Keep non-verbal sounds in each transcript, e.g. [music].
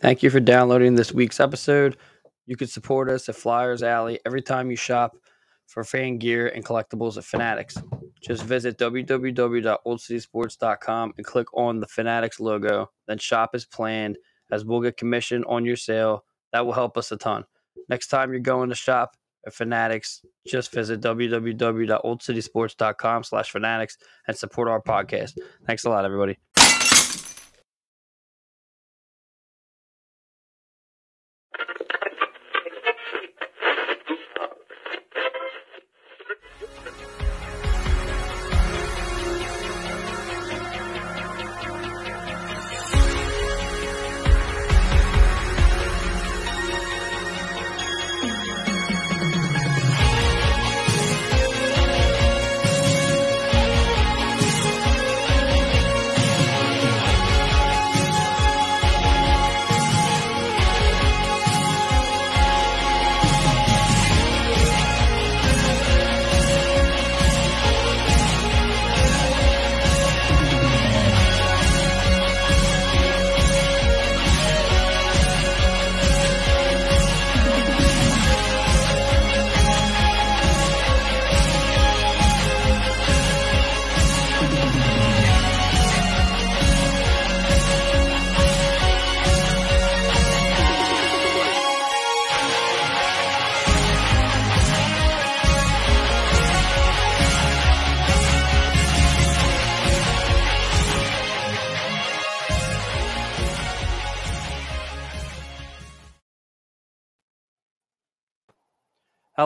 Thank you for downloading this week's episode. You can support us at Flyers Alley every time you shop for fan gear and collectibles at Fanatics. Just visit www.oldcitysports.com and click on the Fanatics logo. Then shop as planned, as we'll get commission on your sale. That will help us a ton. Next time you're going to shop at Fanatics, just visit www.oldcitysports.com slash fanatics and support our podcast. Thanks a lot, everybody.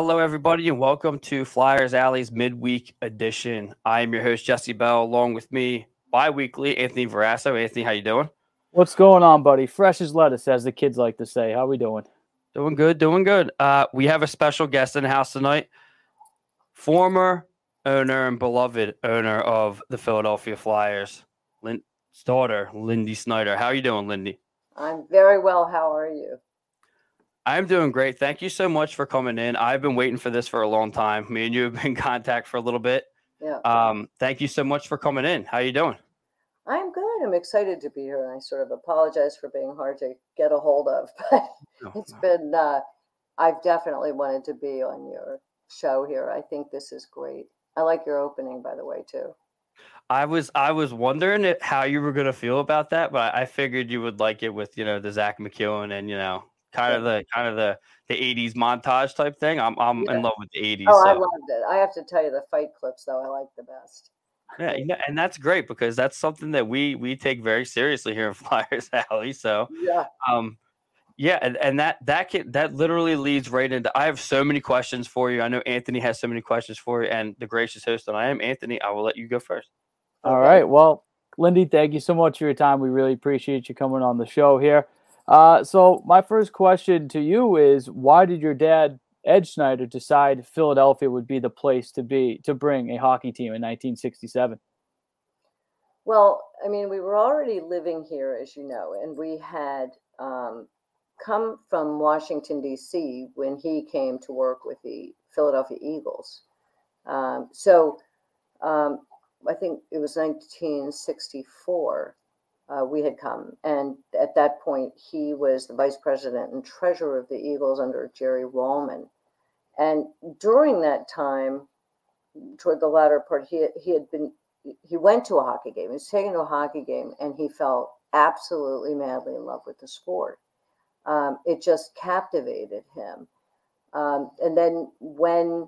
Hello, everybody, and welcome to Flyers Alley's midweek edition. I am your host Jesse Bell, along with me bi-weekly Anthony Verasso. Anthony, how you doing? What's going on, buddy? Fresh as lettuce, as the kids like to say. How are we doing? Doing good, doing good. Uh, we have a special guest in the house tonight. Former owner and beloved owner of the Philadelphia Flyers, Lynn, daughter Lindy Snider. How are you doing, Lindy? I'm very well. How are you? I'm doing great. Thank you so much for coming in. I've been waiting for this for a long time. Me and you have been [laughs] in contact for a little bit. Yeah. Um, thank you so much for coming in. How are you doing? I'm good. I'm excited to be here, and I sort of apologize for being hard to get a hold of, [laughs] but No, it's no. been. Uh, I've definitely wanted to be on your show here. I think this is great. I like your opening, by the way, too. I was I was wondering how you were gonna feel about that, but I figured you would like it with you know the Zack MacEwen and you know kind of the kind of the the '80s montage type thing. I'm I'm Yeah. in love with the '80s. Oh, I loved it. I have to tell you, the fight clips though, I like the best. yeah, you know, and that's great because that's something that we we take very seriously here in [laughs] Flyers Alley. So Yeah. um yeah and, and that that can that literally leads right into i have so many questions for you i know anthony has so many questions for you and the gracious host that i am anthony i will let you go first All Okay. right. Well, Lindy, thank you so much for your time. We really appreciate you coming on the show here. Uh, so, my first question to you is why did your dad, Ed Snider, decide Philadelphia would be the place to be to bring a hockey team in 1967? Well, I mean, we were already living here, as you know, and we had um, come from Washington, D.C. when he came to work with the Philadelphia Eagles. Um, so um, I think it was 1964 uh, we had come. And at that point, he was the vice president and treasurer of the Eagles under Jerry Wolman. And during that time, toward the latter part, he, he had been he went to a hockey game. He was taken to a hockey game, and he fell absolutely madly in love with the sport. Um, it just captivated him. Um, and then when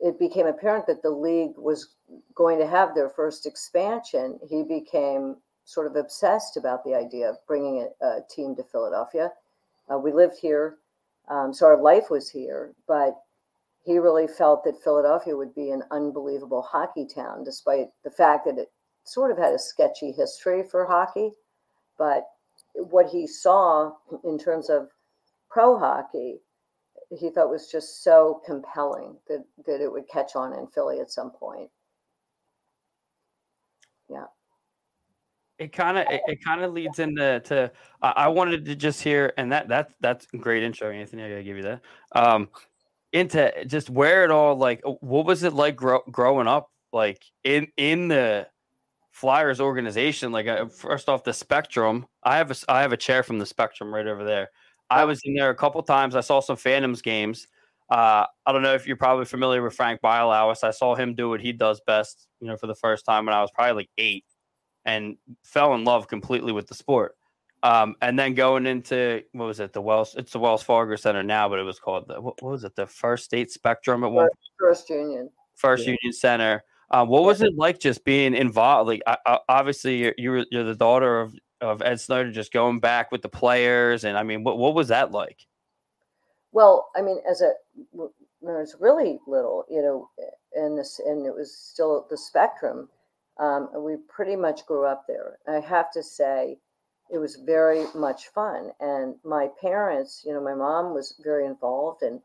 it became apparent that the league was going to have their first expansion, he became sort of obsessed about the idea of bringing a, a team to Philadelphia. Uh, we lived here, um, so our life was here, but he really felt that Philadelphia would be an unbelievable hockey town, despite the fact that it sort of had a sketchy history for hockey. But what he saw in terms of pro hockey, he thought was just so compelling that, that it would catch on in Philly at some point. Yeah. It kind of it, it kind of leads into to I I wanted to just hear and that that that's great intro anthony i gotta give you that um into just where it all like uh, what was it like grow, growing up like in in the Flyers organization. Like uh, first off, the Spectrum. I have a I have a chair from the Spectrum right over there. I was in there a couple times. I saw some Phantoms games. Uh, I don't know if you're probably familiar with Frank Bialowas. I saw him do what he does best, you know, for the first time when I was probably like eight, and fell in love completely with the sport. Um, and then going into what was it? The Wells. It's the Wells Fargo Center now, but it was called the what, what was it? The First State Spectrum at one. First Union. First yeah. Union Center. Um, what was it like just being involved? Like, I, obviously, you're, you're, you're the daughter of of Ed Snider, just going back with the players, and I mean, what what was that like? Well, I mean, as a when I was really little, you know, and this and it was still the spectrum. Um, we pretty much grew up there. I have to say, it was very much fun. And my parents, you know, my mom was very involved, and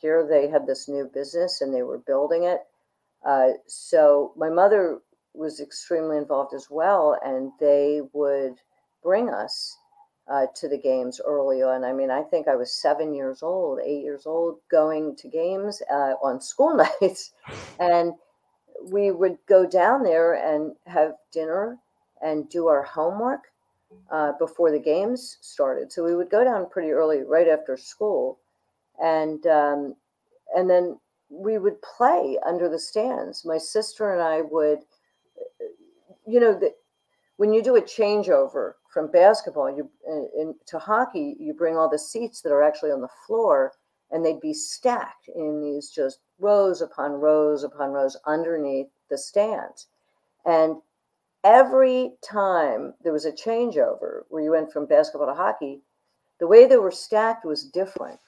here they had this new business and they were building it. Uh, so my mother was extremely involved as well, and they would bring us uh, to the games early on. I mean, I think I was seven years old, eight years old, going to games uh, on school [laughs] nights, and we would go down there and have dinner and do our homework uh, before the games started. So we would go down pretty early, right after school, and um, and then we would play under the stands. My sister and I would, you know, the, when you do a changeover from basketball you in, in, to hockey, you bring all the seats that are actually on the floor, and they'd be stacked in these just rows upon rows upon rows underneath the stands, and every time there was a changeover where you went from basketball to hockey, the way they were stacked was different,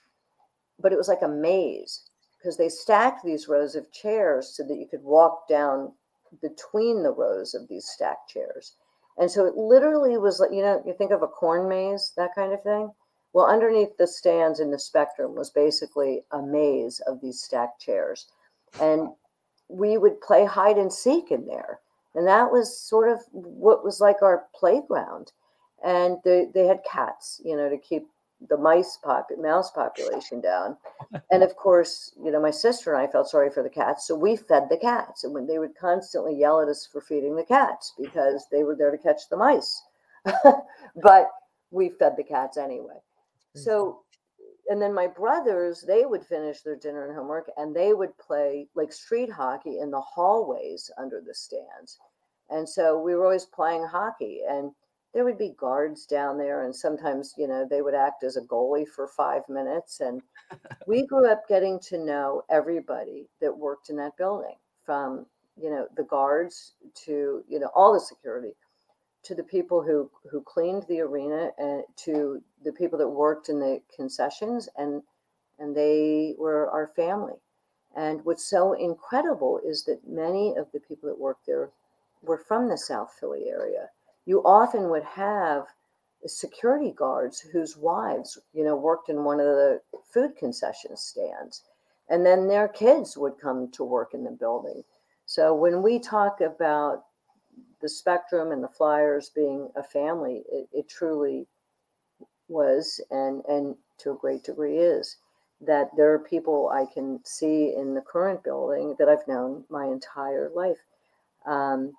but it was like a maze because they stacked these rows of chairs so that you could walk down between the rows of these stacked chairs. And so it literally was like, you know, you think of a corn maze, that kind of thing. Well, underneath the stands in the spectrum was basically a maze of these stacked chairs. And we would play hide and seek in there. And that was sort of what was like our playground. And they, they had cats you know to keep the mice pop mouse population down. And of course you know my sister and i felt sorry for the cats so we fed the cats. And when they would constantly yell at us for feeding the cats because they were there to catch the mice. [laughs] But we fed the cats anyway Mm. so and then my brothers they would finish their dinner and homework and they would play like street hockey in the hallways under the stands. And so we were always playing hockey and there would be guards down there and sometimes you know they would act as a goalie for five minutes and [laughs] we grew up getting to know everybody that worked in that building from you know the guards to you know all the security to the people who who cleaned the arena and to the people that worked in the concessions and and they were our family. And what's so incredible is that many of the people that worked there were from the south philly area. You often would have security guards whose wives you know worked in one of the food concession stands and then their kids would come to work in the building. So when we talk about the spectrum and the flyers being a family it, it truly was and and to a great degree is that there are people i can see in the current building that i've known my entire life. Um,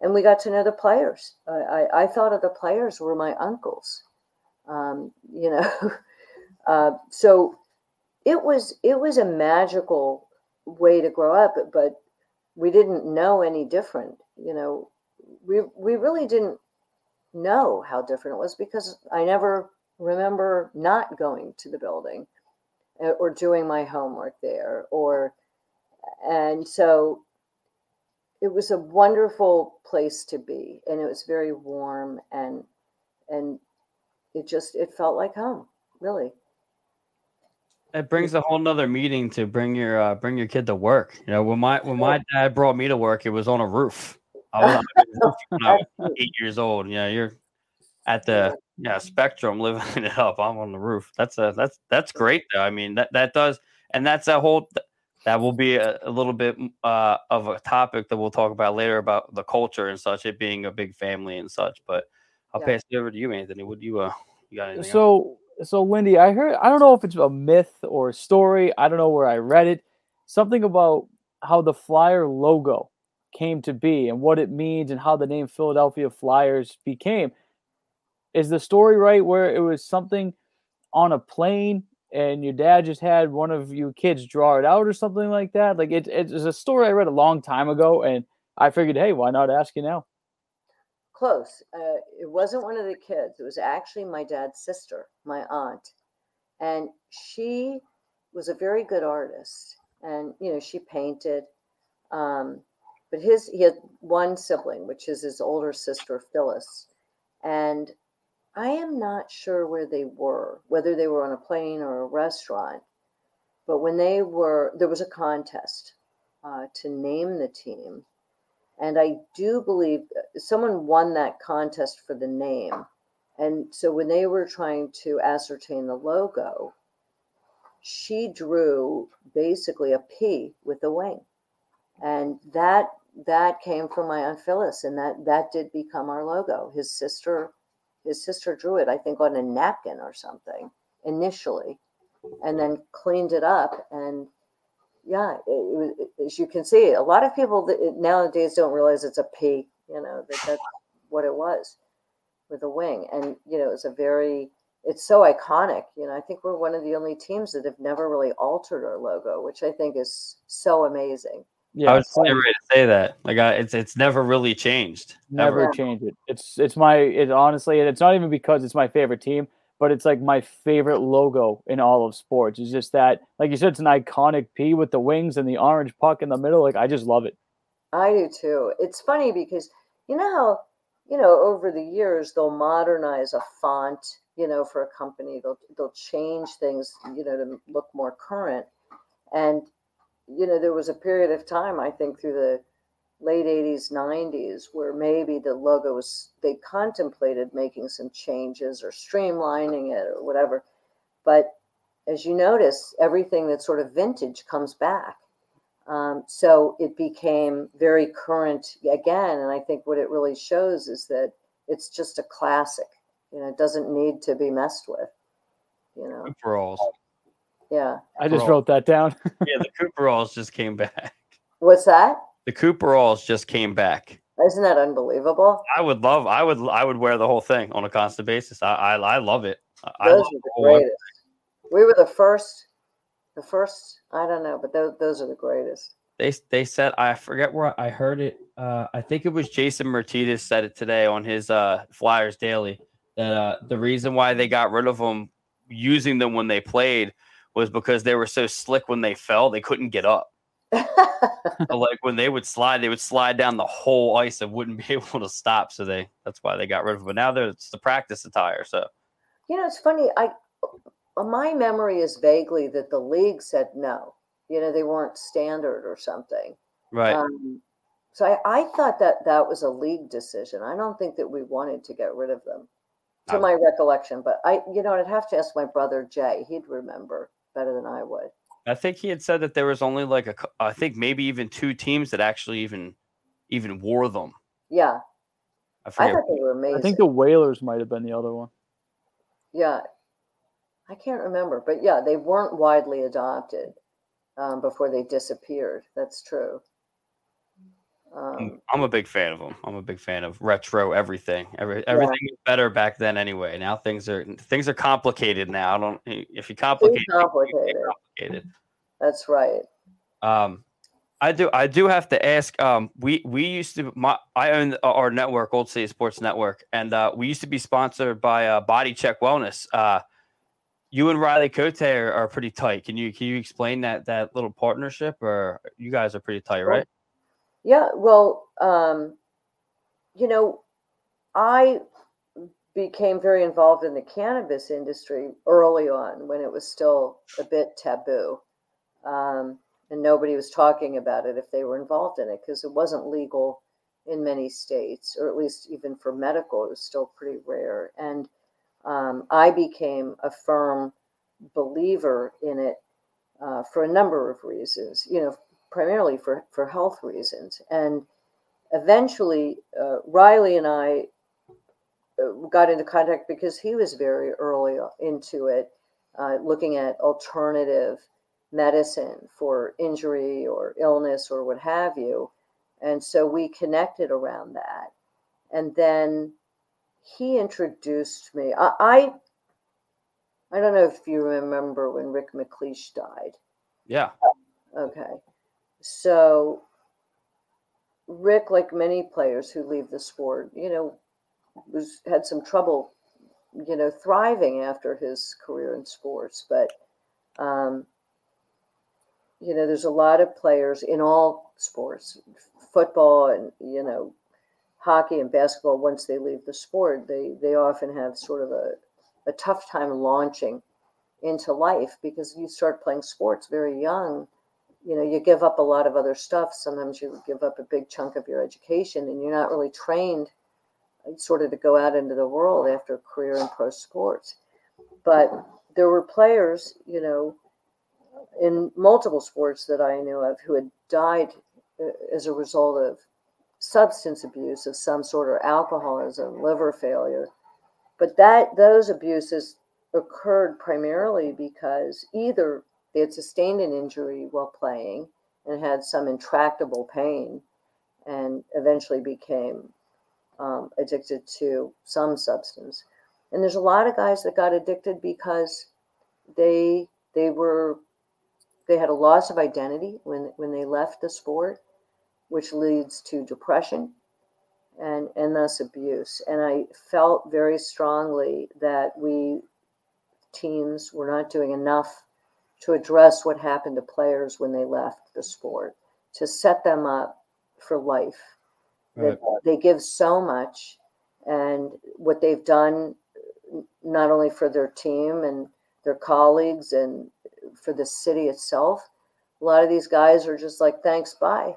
and we got to know the players. I, I, I, thought of the players were my uncles um, you know. [laughs] Uh, so it was it was a magical way to grow up but we didn't know any different you know we we really didn't know how different it was because I never remember not going to the building uh, or doing my homework there or and so it was a wonderful place to be and it was very warm and and it just it felt like home really. It brings a whole nother meeting to bring your uh, bring your kid to work. You know when my when my dad brought me to work it was on a roof I was, [laughs] eight years old. Yeah, you're at the yeah spectrum living [laughs] it up. I'm on the roof. That's a that's that's great though. I mean that that does, and that's a whole that will be a, a little bit uh, of a topic that we'll talk about later about the culture and such. It being a big family and such. But I'll yeah. pass it over to you, Anthony. Would you uh you got anything? So else? so Lindy, I heard I don't know if it's a myth or a story. I don't know where I read it. Something about how the flyer logo came to be and what it means and how the name Philadelphia Flyers became. Is the story right where it was something on a plane and your dad just had one of you kids draw it out or something like that? Like it, it's a story I read a long time ago and I figured, hey, why not ask you now? Close. Uh, it wasn't one of the kids. It was actually my dad's sister, my aunt. And she was a very good artist. And, you know, she painted. Um, but his, he had one sibling, which is his older sister, Phyllis. And I am not sure where they were, whether they were on a plane or a restaurant. But when they were, there was a contest uh, to name the team. And I do believe uh, someone won that contest for the name. And so when they were trying to ascertain the logo, she drew basically a P with a wing. And that that came from my aunt Phyllis, and that that did become our logo. His sister, his sister drew it, I think, on a napkin or something initially, and then cleaned it up. And yeah, it, it was, as you can see, a lot of people nowadays don't realize it's a P. You know that that's what it was with a wing, and you know it's a very it's so iconic. You know, I think we're one of the only teams that have never really altered our logo, which I think is so amazing. Yeah, I was ready to say that. Like, I, it's it's never really changed. Never ever. change it. It's it's my it honestly, it's not even because it's my favorite team, but it's like my favorite logo in all of sports. It's just that, like you said, it's an iconic P with the wings and the orange puck in the middle. Like, I just love it. I do too. It's funny because you know how you know over the years they'll modernize a font, you know, for a company. They'll they'll change things, you know, to look more current. And you know, there was a period of time, I think, through the late 80s, 90s, where maybe the logo was, they contemplated making some changes or streamlining it or whatever. But as you notice, everything that's sort of vintage comes back. Um, so it became very current again. And I think what it really shows is that it's just a classic. You know, it doesn't need to be messed with. You know, overalls. Yeah. I just wrote that down. [laughs] yeah, the Cooperalls just came back. What's that? The Cooperalls just came back. Isn't that unbelievable? I would love. I would. I would wear the whole thing on a constant basis. I. I, I love it. Those I love are the greatest. We were the first. The first. I don't know, but those, those are the greatest. They they said I forget where I heard it. Uh, I think it was Jason Myrtetus said it today on his uh, Flyers Daily that uh, the reason why they got rid of them using them when they played was because they were so slick when they fell, they couldn't get up. [laughs] like when they would slide, they would slide down the whole ice and wouldn't [laughs] be able to stop. So they that's why they got rid of it. But now it's the practice attire. So you know, it's funny. I my memory is vaguely that the league said no. You know, they weren't standard or something. Right. Um, so I, I thought that that was a league decision. I don't think that we wanted to get rid of them, to my recollection. But I, you know, I'd have to ask my brother Jay. He'd remember better than I would. I think he had said that there was only like a, I think maybe even two teams that actually even, even wore them. Yeah, I, I thought they were amazing. I think the Whalers might have been the other one. Yeah, I can't remember, but yeah, they weren't widely adopted um, before they disappeared. That's true. Um, I'm a big fan of them. I'm a big fan of retro everything. Every everything yeah. was better back then anyway. Now things are things are complicated now. I don't if you complicate complicated. complicated. That's right. Um I do I do have to ask um we we used to my I own our network Old City Sports Network and uh we used to be sponsored by uh Body Check Wellness. Uh you and Riley Cote are, are pretty tight. Can you can you explain that that little partnership or you guys are pretty tight, right? Yeah, well, um, you know, I became very involved in the cannabis industry early on when it was still a bit taboo. Um, and nobody was talking about it if they were involved in it because it wasn't legal in many states, or at least even for medical, it was still pretty rare. And um, I became a firm believer in it uh, for a number of reasons. You know, primarily for, for health reasons. And eventually, uh, Riley and I uh, got into contact because he was very early into it, uh, looking at alternative medicine for injury or illness or what have you. And so we connected around that. And then he introduced me. I, I, I don't know if you remember when Rick MacLeish died. Yeah. Okay. So Rick, like many players who leave the sport, you know, was had some trouble, you know, thriving after his career in sports. But um, you know, there's a lot of players in all sports, football and you know, hockey and basketball. Once they leave the sport, they they often have sort of a a tough time launching into life because you start playing sports very young you know you give up a lot of other stuff. Sometimes you give up a big chunk of your education and you're not really trained uh, sort of to go out into the world after a career in pro sports. But there were players you know in multiple sports that i knew of who had died uh, as a result of substance abuse of some sort or alcoholism liver failure. But that those abuses occurred primarily because either they had sustained an injury while playing and had some intractable pain and eventually became um, addicted to some substance. And there's a lot of guys that got addicted because they they were they had a loss of identity when when they left the sport, which leads to depression and and thus abuse. And I felt very strongly that we teams were not doing enough to address what happened to players when they left the sport, to set them up for life. Right. They, they give so much, and what they've done, not only for their team and their colleagues and for the city itself, a lot of these guys are just like, thanks, bye.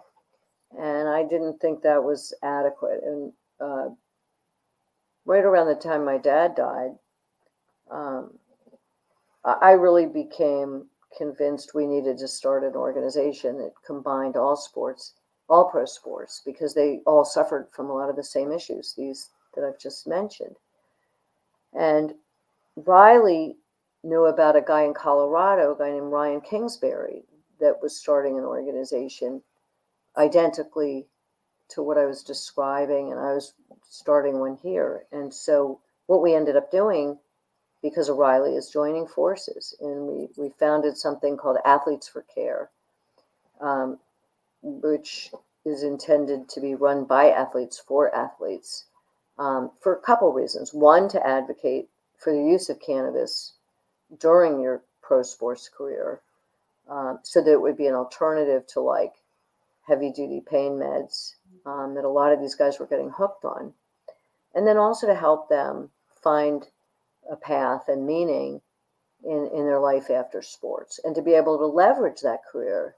And I didn't think that was adequate. And uh, right around the time my dad died, um, I really became convinced we needed to start an organization that combined all sports, all pro sports, because they all suffered from a lot of the same issues, these that I've just mentioned. And Riley knew about a guy in Colorado, a guy named Ryan Kingsbury, that was starting an organization identically to what I was describing, and I was starting one here. And so, what we ended up doing because O'Reilly is joining forces. And we, we founded something called Athletes for Care, um, which is intended to be run by athletes for athletes um, for a couple reasons. One, to advocate for the use of cannabis during your pro sports career um, so that it would be an alternative to like heavy duty pain meds um, that a lot of these guys were getting hooked on. And then also to help them find a path and meaning in, in their life after sports and to be able to leverage that career,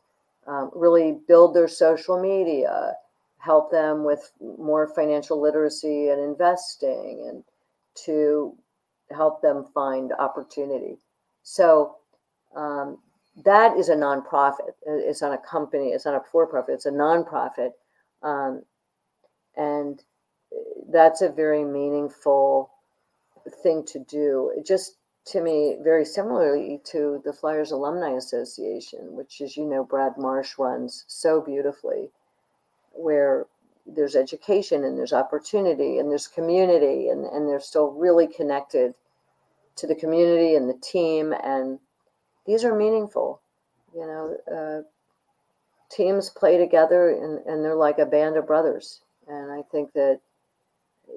um, really build their social media, help them with more financial literacy and investing, and to help them find opportunity. So um, that is a nonprofit. It's not a company. It's not a for-profit. It's a nonprofit, um, and that's a very meaningful thing to do. just to me, very similarly to the Flyers Alumni Association, which, as you know, Brad Marsh runs so beautifully, where there's education and there's opportunity and there's community and, and they're still really connected to the community and the team. And these are meaningful. You know, uh, teams play together and, and they're like a band of brothers. And I think that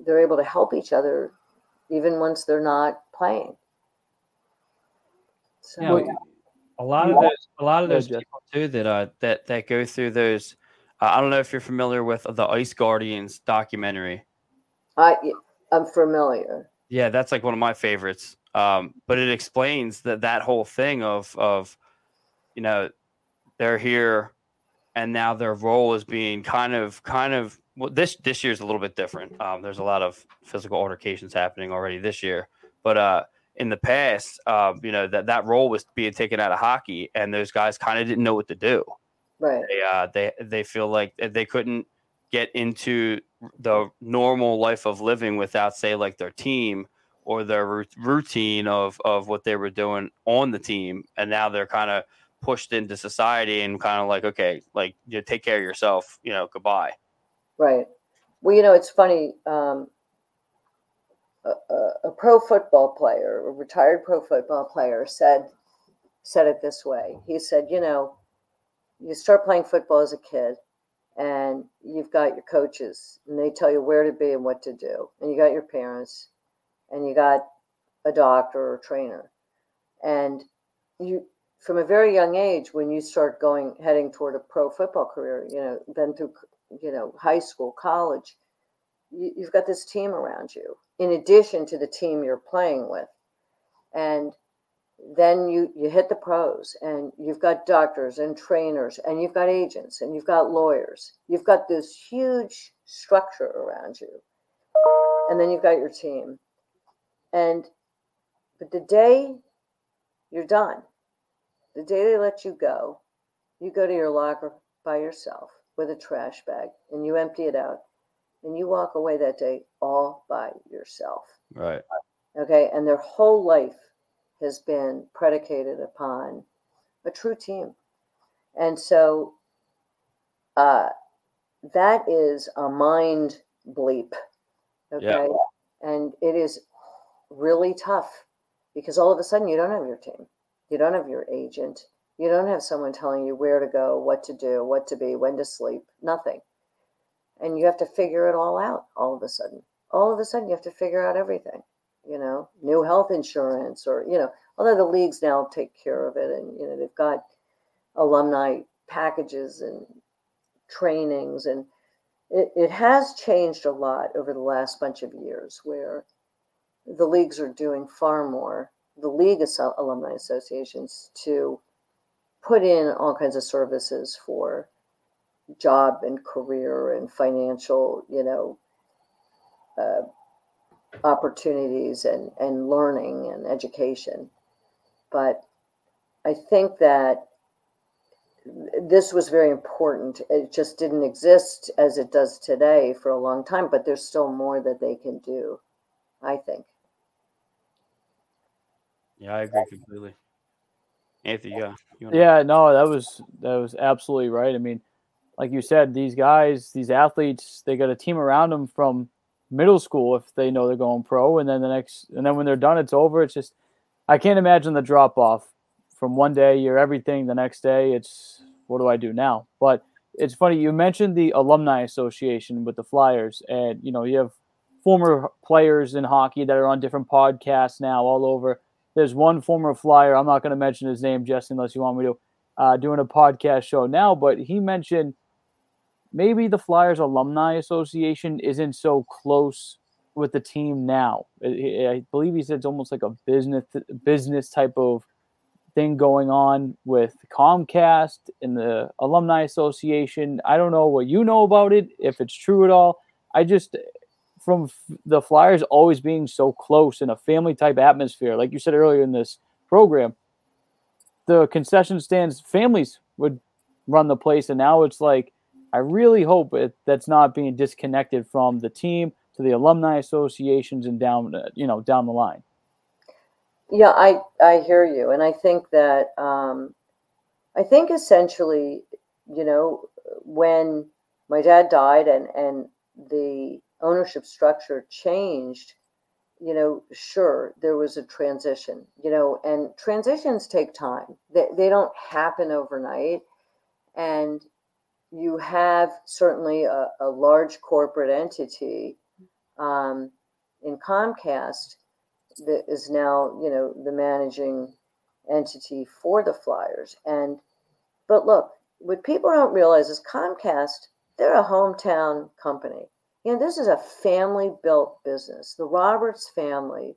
they're able to help each other even once they're not playing. So, yeah, a lot of those, a lot of those people too that uh that that go through those. Uh, I don't know if you're familiar with the Ice Guardians documentary. I I'm familiar. Yeah, that's like one of my favorites. Um, but it explains that that whole thing of of you know they're here and now their role is being kind of kind of well, this this year is a little bit different. Um, there's a lot of physical altercations happening already this year, but uh, in the past, uh, you know that that role was being taken out of hockey, and those guys kind of didn't know what to do. Right. They uh, they they feel like they couldn't get into the normal life of living without, say, like their team or their routine of of what they were doing on the team, and now they're kind of pushed into society and kind of like, okay, like you know, take care of yourself, you know, goodbye Right. Well, you know, it's funny. Um, a, a, a pro football player, a retired pro football player, said said it this way. He said, "You know, you start playing football as a kid, and you've got your coaches, and they tell you where to be and what to do, and you got your parents, and you got a doctor or trainer, and you." From a very young age, when you start going heading toward a pro football career, you know, then through you know high school, college, you, you've got this team around you in addition to the team you're playing with, and then you you hit the pros and you've got doctors and trainers and you've got agents and you've got lawyers. You've got this huge structure around you. And then you've got your team. And but the day you're done the day they let you go you go to your locker by yourself with a trash bag and you empty it out and you walk away that day all by yourself Right. okay and their whole life has been predicated upon a true team. And so uh, that is a mind bleep. Okay. Yeah. And it is really tough because all of a sudden you don't have your team, you don't have your agent, you don't have someone telling you where to go, what to do, what to be, when to sleep, nothing. And you have to figure it all out all of a sudden. All of a sudden you have to figure out everything you know, new health insurance or, you know, although the leagues now take care of it and, you know, they've got alumni packages and trainings and it, it has changed a lot over the last bunch of years where the leagues are doing far more, the league alumni associations to put in all kinds of services for job and career and financial, you know, uh, opportunities and, and learning and education. But I think that this was very important. It just didn't exist as it does today for a long time, but there's still more that they can do, I think. Yeah, I agree completely. Anthony, yeah. Yeah, no, that was that was absolutely right. I mean, like you said, these guys, these athletes, they got a team around them from middle school if they know they're going pro, and then the next, and then when they're done, it's over. It's just, I can't imagine the drop off from one day you're everything, the next day it's what do I do now? But it's funny you mentioned the alumni association with the Flyers, and you know you have former players in hockey that are on different podcasts now all over. There's one former Flyer. I'm not going to mention his name, Jesse, unless you want me to. Uh, doing a podcast show now, but he mentioned maybe the Flyers Alumni Association isn't so close with the team now. I, believe he said it's almost like a business business type of thing going on with Comcast and the Alumni Association. I don't know what you know about it, if it's true at all. I just from the Flyers always being so close in a family type atmosphere, like you said earlier in this program, the concession stands families would run the place, and now it's like I really hope it, that's not being disconnected from the team to the alumni associations and down, uh, you know, down the line. Yeah, I I hear you, and I think that um, I think essentially, you know, when my dad died and and the ownership structure changed, you know, sure there was a transition, you know, and transitions take time. They they don't happen overnight, and you have certainly a, a large corporate entity um, in Comcast that is now, you know, the managing entity for the Flyers. And but look, what people don't realize is Comcast, they're a hometown company. You know, this is a family built business. The Roberts family,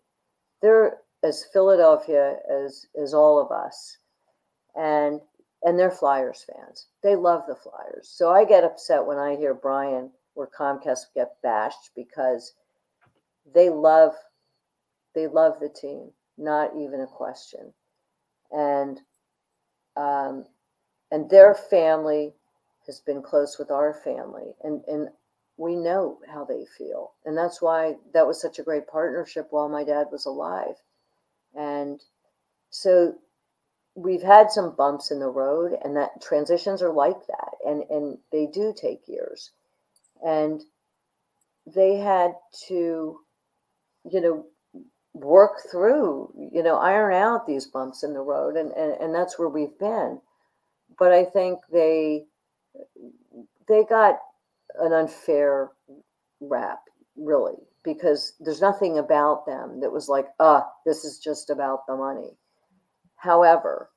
they're as Philadelphia as as all of us. And and they're Flyers fans. They love the Flyers. So I get upset when I hear Brian or Comcast get bashed because they love they love the team, not even a question. And um, and their family has been close with our family, and and we know how they feel, and that's why that was such a great partnership while my dad was alive, and so we've had some bumps in the road, and that transitions are like that, and and they do take years, and they had to, you know, work through, you know, iron out these bumps in the road, and and, and that's where we've been. But I think they they got an unfair rap, really, because there's nothing about them that was like, ah, this is just about the money. However,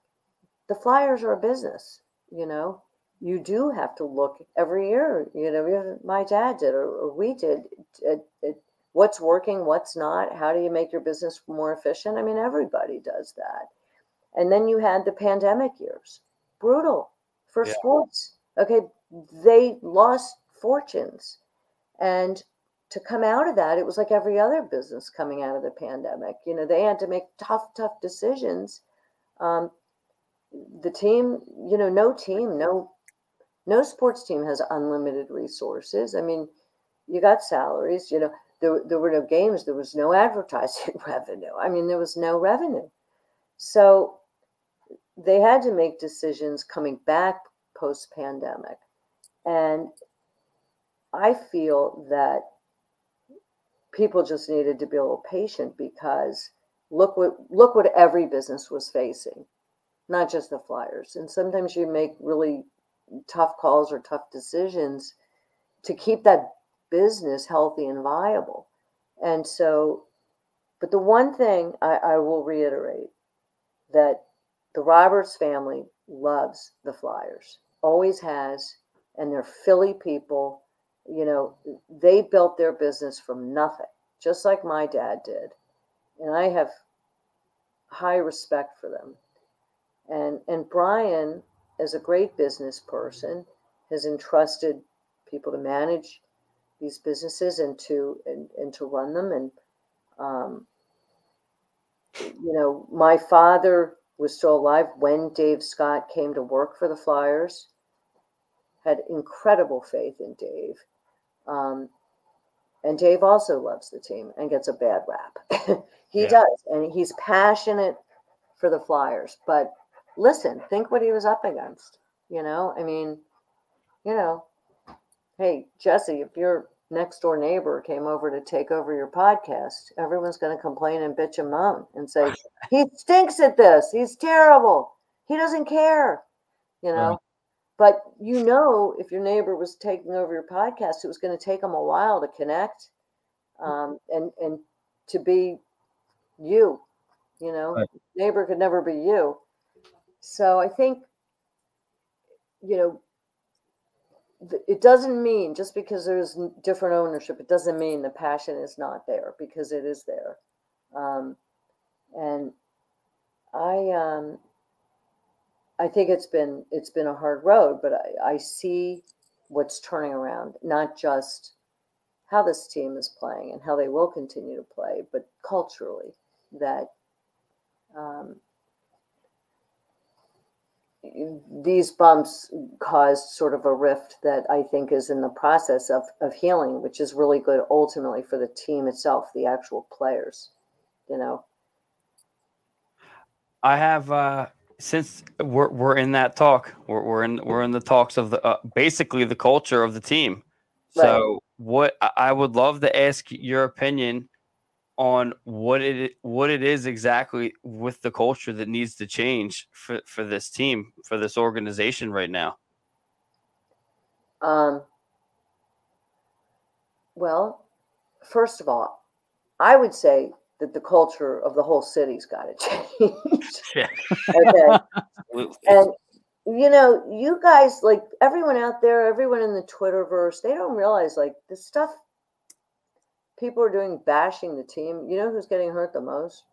the Flyers are a business, you know. You do have to look every year, you know, my dad did or, or we did, at, at what's working, what's not, how do you make your business more efficient? I mean, everybody does that. And then you had the pandemic years, brutal for yeah. sports. Okay, they lost fortunes. And to come out of that, it was like every other business coming out of the pandemic. You know, they had to make tough, tough decisions. Um, the team, you know, no team, no, no sports team has unlimited resources. I mean, you got salaries. You know, there, there were no games. There was no [laughs] advertising revenue. I mean, there was no revenue. So they had to make decisions coming back post pandemic. And I feel that people just needed to be a little patient because look what look what every business was facing, not just the flyers. And sometimes you make really tough calls or tough decisions to keep that business healthy and viable. And so, but the one thing I, I will reiterate that the Roberts family loves the Flyers, always has, and they're Philly people you know, they built their business from nothing, just like my dad did. And I have high respect for them. And and Brian, as a great business person, has entrusted people to manage these businesses and to and, and to run them. And um, you know, my father was still alive when Dave Scott came to work for the Flyers. Had incredible faith in Dave um, and Dave also loves the team and gets a bad rap. [laughs] he yeah. does. And he's passionate for the Flyers. But listen, think what he was up against. You know, I mean, you know, hey, Jesse, if your next door neighbor came over to take over your podcast, everyone's going to complain and bitch and moan and say, [laughs] he stinks at this. He's terrible. He doesn't care. You know, but you know, if your neighbor was taking over your podcast, it was going to take them a while to connect um, and and to be you. You know, right. neighbor could never be you. So I think, you know, it doesn't mean just because there's different ownership, it doesn't mean the passion is not there because it is there. Um, and I, um, I think it's been it's been a hard road, but I, I see what's turning around, not just how this team is playing and how they will continue to play, but culturally that um, these bumps caused sort of a rift that I think is in the process of, of healing, which is really good ultimately for the team itself, the actual players, you know. I have uh, since we're we're in that talk, we're we're in we're in the talks of the uh, basically the culture of the team. Right. So what I would love to ask your opinion on what it what it is exactly with the culture that needs to change for for this team for this organization right now. Um. Well, first of all, I would say that the culture of the whole city's got to [laughs] change. okay. [laughs] and you know, you guys like everyone out there, everyone in the Twitterverse, they don't realize like the stuff people are doing bashing the team. You know who's getting hurt the most?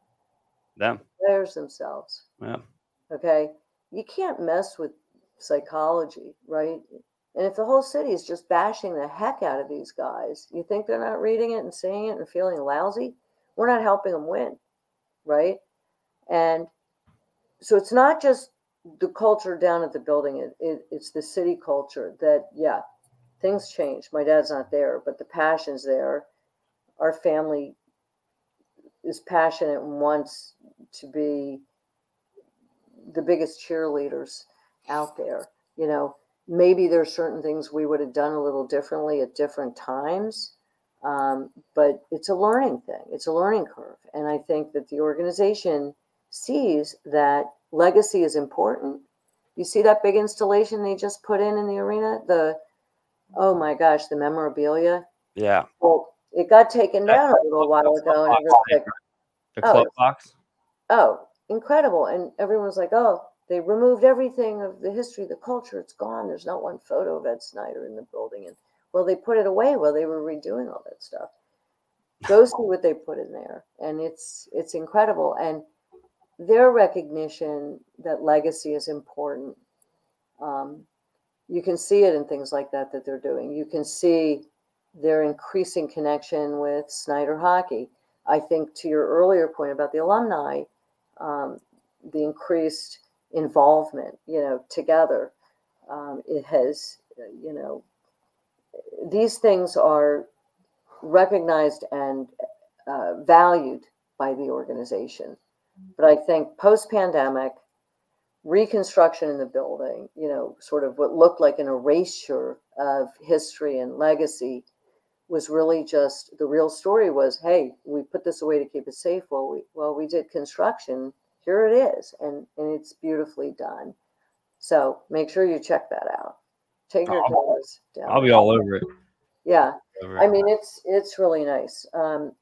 Them. Players themselves. Yeah. Okay. You can't mess with psychology, right? And if the whole city is just bashing the heck out of these guys, you think they're not reading it and seeing it and feeling lousy? We're not helping them win, right? And so it's not just the culture down at the building, it, it, it's the city culture that, yeah, things change. My dad's not there, but the passion's there. Our family is passionate and wants to be the biggest cheerleaders out there. You know, maybe there's certain things we would have done a little differently at different times. Um, but it's a learning thing. It's a learning curve. And I think that the organization sees that legacy is important. You see that big installation they just put in in the arena? The, oh my gosh, the memorabilia. Yeah. Well, it got taken down a little while ago. And it was like, The Oh. box. oh, incredible. And everyone was like, oh, they removed everything of the history, the culture. It's gone. There's not one photo of Ed Snider in the building. And well, they put it away while they were redoing all that stuff. Go [laughs] see what they put in there. And it's it's incredible. And their recognition that legacy is important. Um, you can see it in things like that that they're doing. You can see their increasing connection with Snider hockey. I think to your earlier point about the alumni, um, the increased involvement, you know, together, um, it has, you know, these things are recognized and uh, valued by the organization. But I think post pandemic, reconstruction in the building, you know, sort of what looked like an erasure of history and legacy was really just the real story was hey we put this away to keep it safe. Well we well we did construction. Here it is. And and it's beautifully done. So make sure you check that out take your I'll- down I'll be all over it. yeah Over I it. mean, it's it's really nice. Um,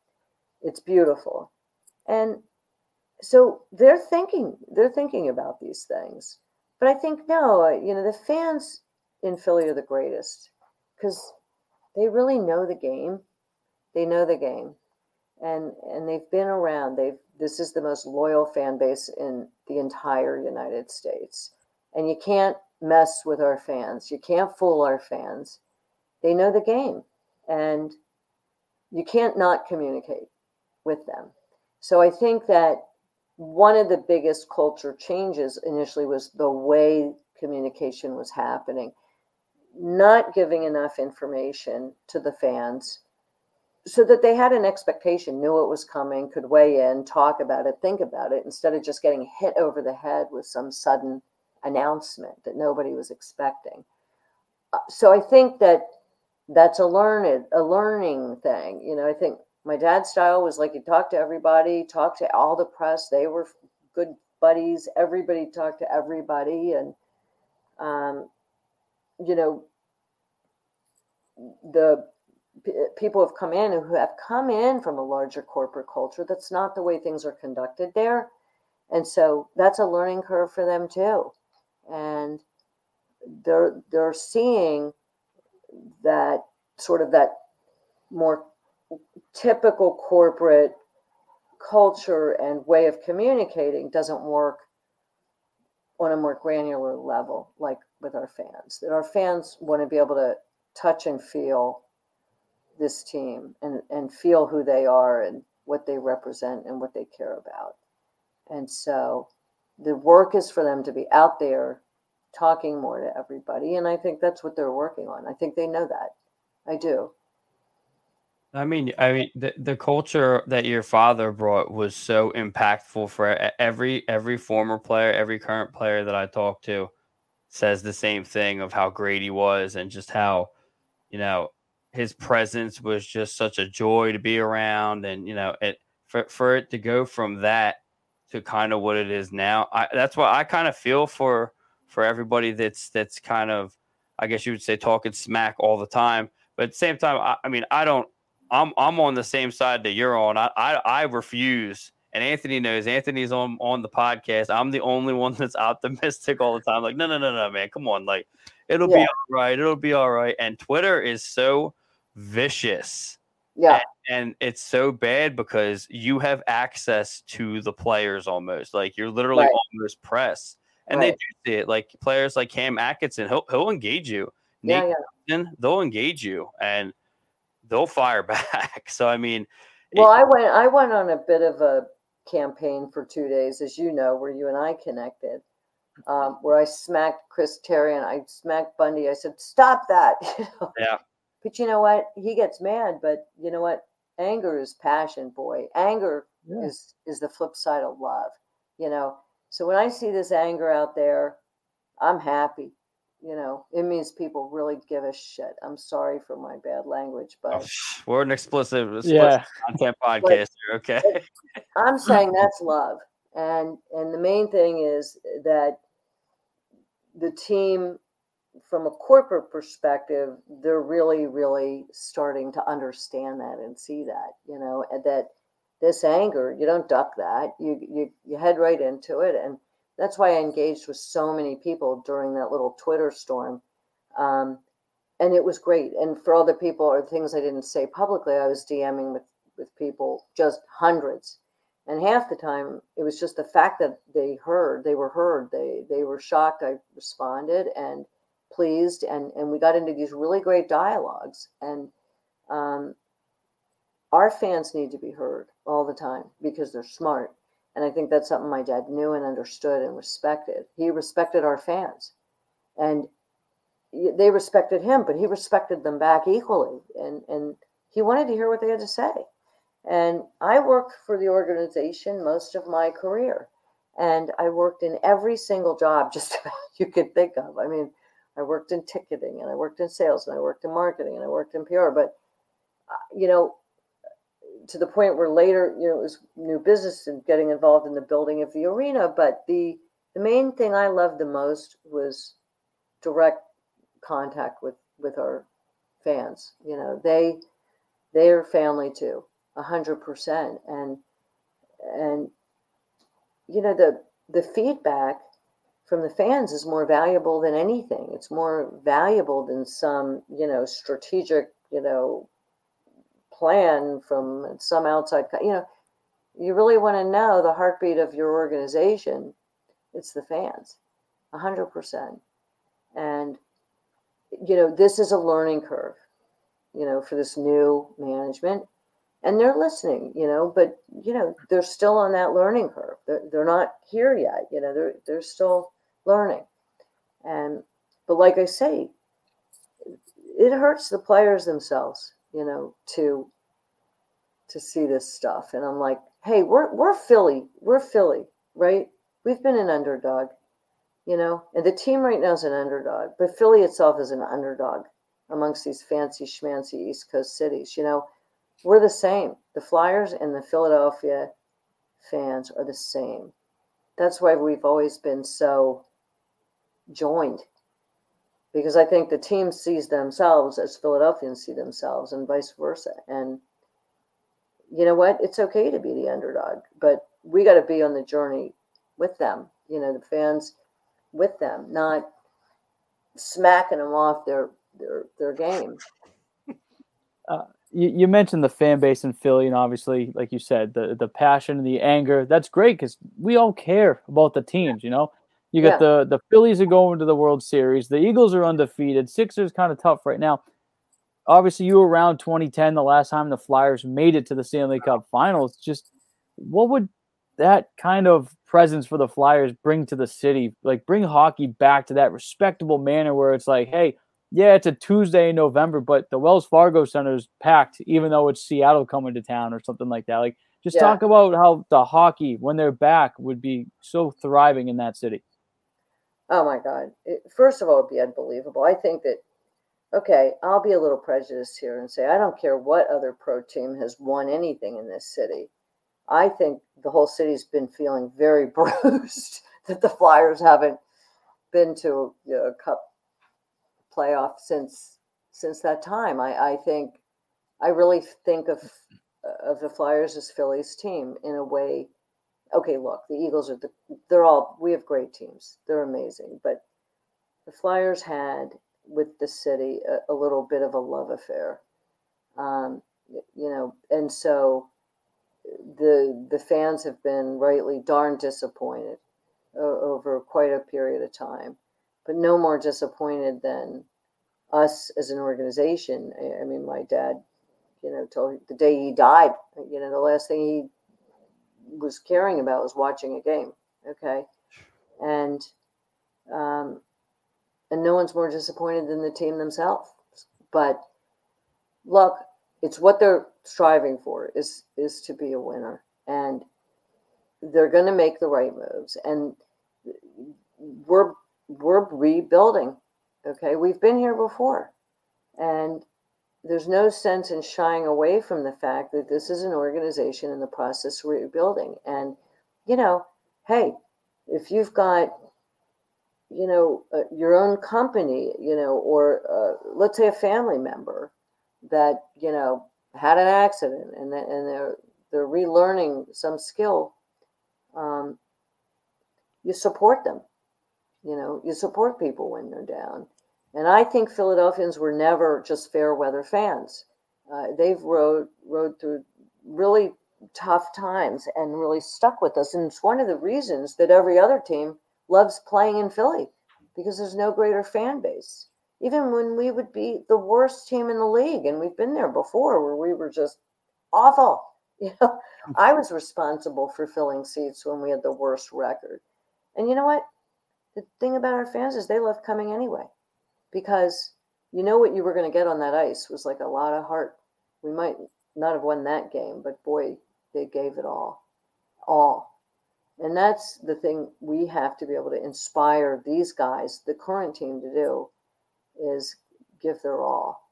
it's beautiful, and so they're thinking they're thinking about these things. But I think no, uh, you know, the fans in Philly are the greatest because they really know the game. They know the game, and and they've been around. They've this is the most loyal fan base in the entire United States, and you can't mess with our fans. You can't fool our fans. They know the game and you can't not communicate with them. So I think that one of the biggest culture changes initially was the way communication was happening, not giving enough information to the fans so that they had an expectation, knew it was coming, could weigh in, talk about it, think about it, instead of just getting hit over the head with some sudden announcement that nobody was expecting. Uh, So I think that that's a learned a learning thing you know i think my dad's style was like he talked to everybody talked to all the press they were good buddies everybody talked to everybody and um, you know the p- people have come in who have come in from a larger corporate culture. That's not the way things are conducted there. And so that's a learning curve for them too and they're they're seeing that sort of that more typical corporate culture and way of communicating doesn't work on a more granular level like with our fans that our fans want to be able to touch and feel this team and, and feel who they are and what they represent and what they care about. And so the work is for them to be out there talking more to everybody and i think that's what they're working on. I think they know that. I do. I mean, I mean, the, the culture that your father brought was so impactful for every every former player, every current player that I talk to says the same thing of how great he was and just how, you know, his presence was just such a joy to be around, and you know, it for for it to go from that to kind of what it is now. I, that's why I kind of feel for for everybody that's that's kind of, I guess you would say, talking smack all the time. But at the same time, I, I mean, I don't. I'm I'm on the same side that you're on. I, I I refuse, and Anthony knows. Anthony's on on the podcast. I'm the only one [laughs] that's optimistic all the time. Like, no, no, no, no, man, come on, like, it'll be all right. It'll be all right. And Twitter is so vicious, yeah and it's so bad because you have access to the players almost. Like, you're literally Right. almost press, and they do see it. Like players like Cam Atkinson, he'll he'll engage you. yeah Nate yeah in, they'll engage you and they'll fire [laughs] back. So I mean, it- well i went i went on a bit of a campaign for two days as you know where you and i connected um, where i smacked chris terry and i smacked bundy i said stop that [laughs] you know? Yeah. But you know what he gets mad but you know what anger is passion boy anger Yeah. is is the flip side of love you know so when i see this anger out there i'm happy you know, it means people really give a shit. I'm sorry for my bad language, but Oh, we're an explicit, explicit Yeah. content podcast here. Okay. [laughs] I'm saying that's love. And and the main thing is that the team from a corporate perspective, they're really, really starting to understand that and see that, you know, that this anger, you don't duck that. You you you head right into it. And that's why I engaged with so many people during that little Twitter storm. Um, and it was great. And for other people or things I didn't say publicly, I was DMing with, with people, just hundreds. And half the time it was just the fact that they heard, they were heard, they they were shocked. I responded and pleased and and we got into these really great dialogues. And um, our fans need to be heard all the time because they're smart. And I think that's something my dad knew and understood and respected. He respected our fans. And they respected him, but he respected them back equally. And, and he wanted to hear what they had to say. And I worked for the organization most of my career. And I worked in every single job [laughs] just about you could think of. I mean, I worked in ticketing and I worked in sales and I worked in marketing and I worked in PR. But, uh, you know, to the point where later, you know, it was new business and getting involved in the building of the arena. But the the main thing I loved the most was direct contact with with our fans. You know, they they are family too, a hundred percent. And and you know the the feedback from the fans is more valuable than anything. It's more valuable than some you know strategic you know plan from some outside. You know, you really want to know the heartbeat of your organization. It's the fans, a hundred percent. And you know, this is a learning curve. You know, for this new management, and they're listening. You know, but you know, they're still on that learning curve. They're, they're not here yet. You know, they're they're still learning. And but like I say, it hurts the players themselves, you know, to to see this stuff. And I'm like, hey, we're we're Philly, we're Philly, right? We've been an underdog, you know, and the team right now is an underdog, but Philly itself is an underdog amongst these fancy schmancy East Coast cities. You know, we're the same. The Flyers and the Philadelphia fans are the same. That's why we've always been so joined because I think the team sees themselves as Philadelphians see themselves and vice versa. And you know what? It's okay to be the underdog, but we got to be on the journey with them, you know, the fans with them, not smacking them off their their their game. [laughs] Uh, you, you mentioned the fan base in Philly, and obviously, like you said, the the passion and the anger. That's great because we all care about the teams. You know, you got the the Phillies are going to the World Series. The Eagles are undefeated. Sixers kind of tough right now. Obviously, you were around 2010, the last time the Flyers made it to the Stanley Cup Finals. Just what would that kind of presence for the Flyers bring to the city? Like, bring hockey back to that respectable manner where it's like, hey, yeah, it's a Tuesday in November, but the Wells Fargo Center is packed, even though it's Seattle coming to town or something like that. Like, just Yeah. talk about how the hockey, when they're back, would be so thriving in that city. Oh my God. It, first of all, it'd be unbelievable. I think that, okay, I'll be a little prejudiced here and say, I don't care what other pro team has won anything in this city. I think the whole city's been feeling very [laughs] bruised that the Flyers haven't been to you know, a cup playoff since since that time. I, I think I really think of of the Flyers as Philly's team in a way okay, look, the Eagles are the they're all we have great teams. They're amazing, but the Flyers had with the city a, a little bit of a love affair. Um, you know, and so the the fans have been rightly darn disappointed o- over quite a period of time, but no more disappointed than us as an organization. I, I mean, my dad, you know, told the day he died, you know, the last thing he was caring about was watching a game. Okay, and um, and no one's more disappointed than the team themselves. But look, it's what they're striving for is is to be a winner, and they're going to make the right moves. And we're we're rebuilding Okay, we've been here before, and there's no sense in shying away from the fact that this is an organization in the process of rebuilding. And you know, hey, if you've got you know uh, your own company, you know, or uh, let's say a family member that you know had an accident and and they're they're relearning some skill, um, you support them. You know, you support people when they're down. And I think Philadelphians were never just fair weather fans. Uh, they've rode rode through really tough times and really stuck with us. And it's one of the reasons that every other team loves playing in Philly because there's no greater fan base. Even when we would be the worst team in the league, and we've been there before where we were just awful. [laughs] You know, I was responsible for filling seats when we had the worst record. And you know what? The thing about our fans is they love coming anyway because you know what you were going to get on that ice was like a lot of heart. We might not have won that game, but boy, they gave it all. All. And that's the thing we have to be able to inspire these guys, the current team, to do is give their all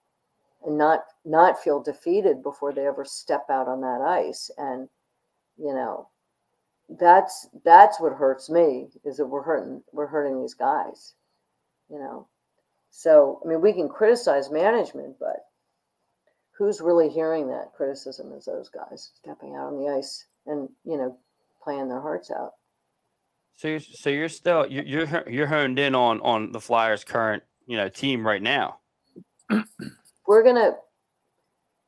and not not feel defeated before they ever step out on that ice and you know that's that's what hurts me is that we're hurting we're hurting these guys you know so i mean we can criticize management but who's really hearing that criticism is those guys stepping out on the ice and you know playing their hearts out so you're, so you're still you're, you're you're honed in on on the flyers current you know team right now [clears throat] we're gonna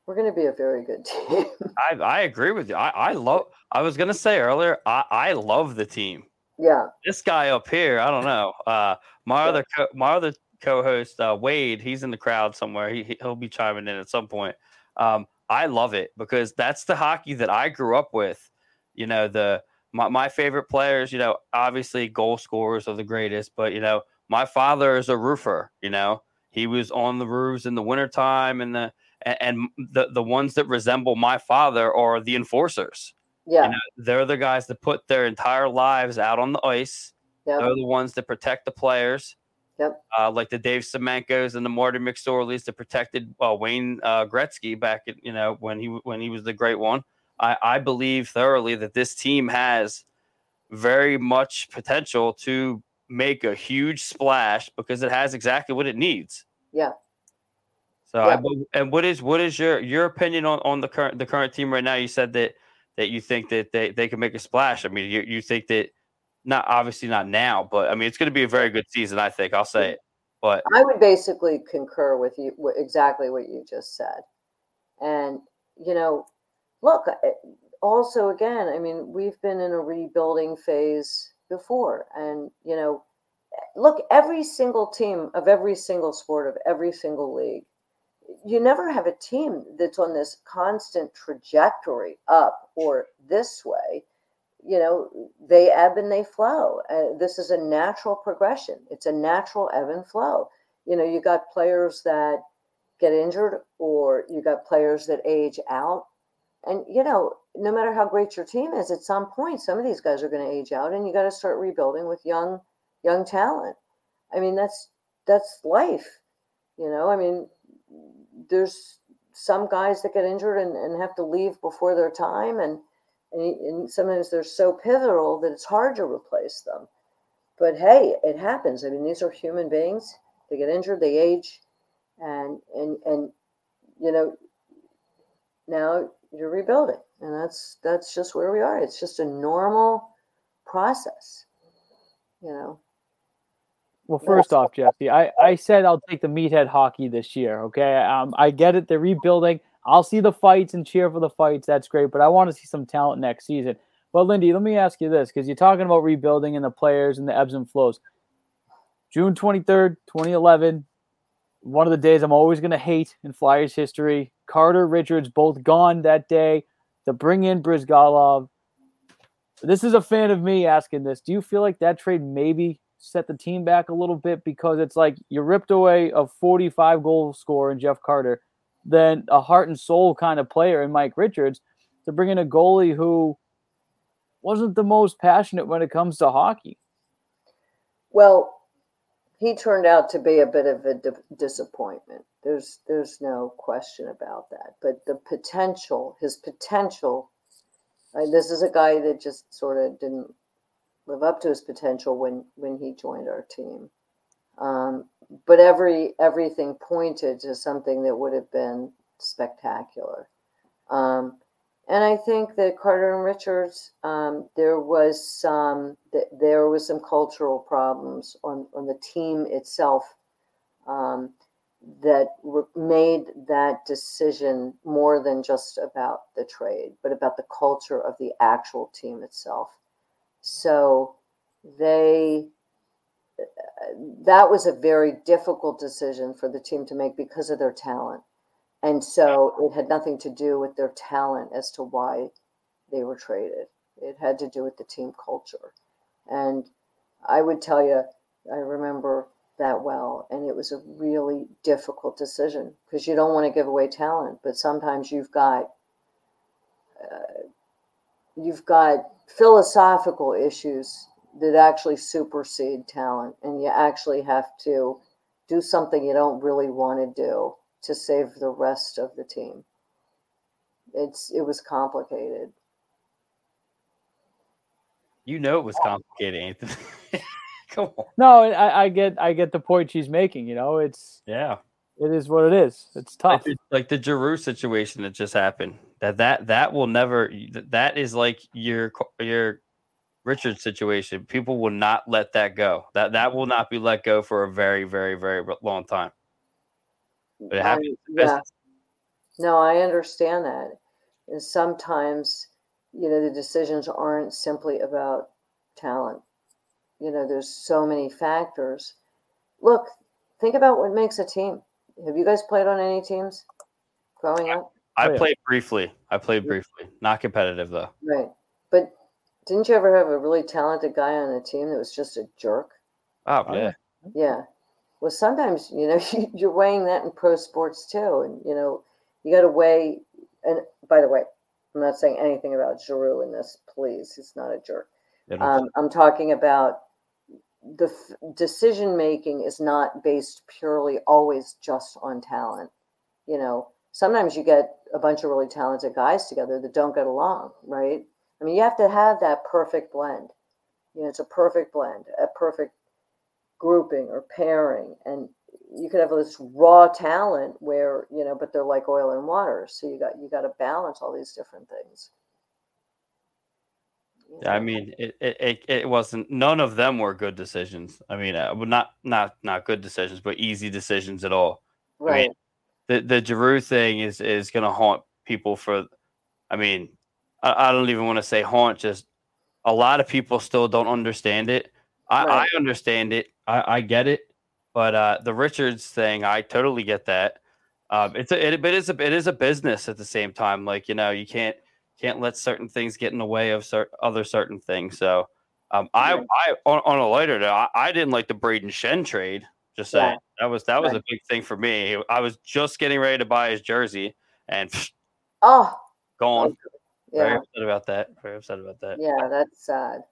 we're gonna be a very good team. [laughs] I I agree with you. I I love. I was gonna say earlier. I I love the team. Yeah. This guy up here. I don't know. Uh, my yeah. other co- my other co-host uh, Wade. He's in the crowd somewhere. He he'll be chiming in at some point. Um, I love it because that's the hockey that I grew up with. You know the my, my favorite players. You know obviously goal scorers are the greatest, but you know my father is a roofer. You know he was on the roofs in the wintertime and the and the the ones that resemble my father are the enforcers. Yeah. You know, they're the guys that put their entire lives out on the ice. Yep. They're the ones that protect the players. Yep. Uh, like the Dave Semenkos and the Martin McSorleys that protected uh, Wayne uh, Gretzky back at, you know when he when he was the great one. I, I believe thoroughly that this team has very much potential to make a huge splash because it has exactly what it needs. Yeah. So yeah. I and what is what is your your opinion on, on the current the current team right now? You said that that you think that they, they can make a splash. I mean, you you think that not obviously not now, but I mean it's going to be a very good season. I think I'll say it. But I would basically concur with you exactly what you just said, and you know, look. Uh, also, again, I mean, we've been in a rebuilding phase before. And, you know, eh, look, every single team of every single sport of every single league, you never have a team that's on this constant trajectory up or this way. You know, they ebb and they flow. Uh, this is a natural progression. It's a natural ebb and flow. You know, you got players that get injured or you got players that age out and you know, no matter how great your team is, at some point, some of these guys are going to age out, and you got to start rebuilding with young, young talent. I mean, that's that's life. You know, I mean, there's some guys that get injured and, and have to leave before their time, and, and and sometimes they're so pivotal that it's hard to replace them. But hey, it happens. I mean, these are human beings. They get injured, they age, and and and you know, now you're rebuilding and that's that's just where we are it's just a normal process you know well first off jesse i i said i'll take the meathead hockey this year okay um, i get it they're rebuilding i'll see the fights and cheer for the fights that's great but i want to see some talent next season but lindy let me ask you this because you're talking about rebuilding and the players and the ebbs and flows june 23rd 2011 one of the days I'm always going to hate in Flyers history. Carter Richards both gone that day to bring in Bryzgalov. This is a fan of me asking this. Do you feel like that trade maybe set the team back a little bit because it's like you ripped away a 45 goal scorer in Jeff Carter, then a heart and soul kind of player in Mike Richards to bring in a goalie who wasn't the most passionate when it comes to hockey? Well, he turned out to be a bit of a di- disappointment. There's there's no question about that. But the potential, his potential, this is a guy that just sort of didn't live up to his potential when when he joined our team. Um, but every everything pointed to something that would have been spectacular. Um, and I think that Carter and Richards, um, there was some there was some cultural problems on on the team itself um, that made that decision more than just about the trade, but about the culture of the actual team itself. So they that was a very difficult decision for the team to make because of their talent. And so it had nothing to do with their talent as to why they were traded. It had to do with the team culture. And I would tell you, I remember that well. And it was a really difficult decision because you don't want to give away talent, but sometimes you've got. Uh, you've got philosophical issues that actually supersede talent and you actually have to do something you don't really want to do to save the rest of the team it's it was complicated You know it was complicated, Anthony. [laughs] Come on. No, I, I get I get the point she's making. You know, it's Yeah. it is what it is. It's Like tough. the, like the Giroux situation that just happened. That that that will never. That is like your your Richard situation. People will not let that go. That that will not be let go for a very very very long time. But it I- happens. in yeah no i understand that and sometimes you know the decisions aren't simply about talent you know there's so many factors look think about what makes a team have you guys played on any teams growing up I Oh, played briefly. I played mm-hmm. briefly. Not competitive though. Right. But didn't you ever have a really talented guy on a team that was just a jerk? Oh Oh, yeah. Yeah. Well, sometimes, you know, [laughs] you're weighing that in pro sports too. And, you know, you got to weigh. And by the way, I'm not saying anything about Giroux in this, please. He's not a jerk. Um, I'm talking about the f- decision making is not based purely always just on talent. You know, sometimes you get a bunch of really talented guys together that don't get along, right? I mean, you have to have that perfect blend. You know, it's a perfect blend, a perfect grouping or pairing. And you could have this raw talent where, you know, but they're like oil and water. So you got you got to balance all these different things. You I mean, it, it it it wasn't. None of them were good decisions. I mean, uh, not not not good decisions, but easy decisions at all. Right. I mean, the the Giroux thing is is going to haunt people for. I mean, I, I don't even want to say haunt. Just a lot of people still don't understand it. I, Right. I understand it. I, I get it. But uh, the Richards thing, I totally get that. Um, it's a, it, but it's a, it is a business at the same time. Like you know, you can't can't let certain things get in the way of cer- other certain things. So, um, I. I on, on a lighter note, I, I didn't like the Brayden Schenn trade. Just saying that was that was Right. a big thing for me. I was just getting ready to buy his jersey and Oh, gone. Very yeah. upset about that. Very upset about that. Yeah, that's sad.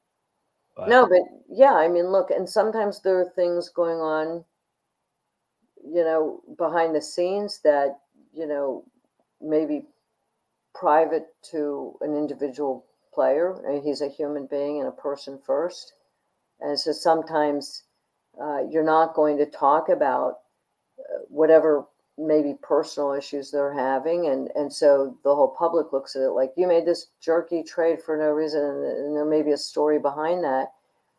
But, No, but yeah, I mean, look, and sometimes there are things going on, you know, behind the scenes that, you know, maybe private to an individual player. I mean, he's a human being and a person first. And so sometimes uh, you're not going to talk about uh, whatever maybe personal issues they're having. And, and so the whole public looks at it like you made this jerky trade for no reason. And, and there may be a story behind that.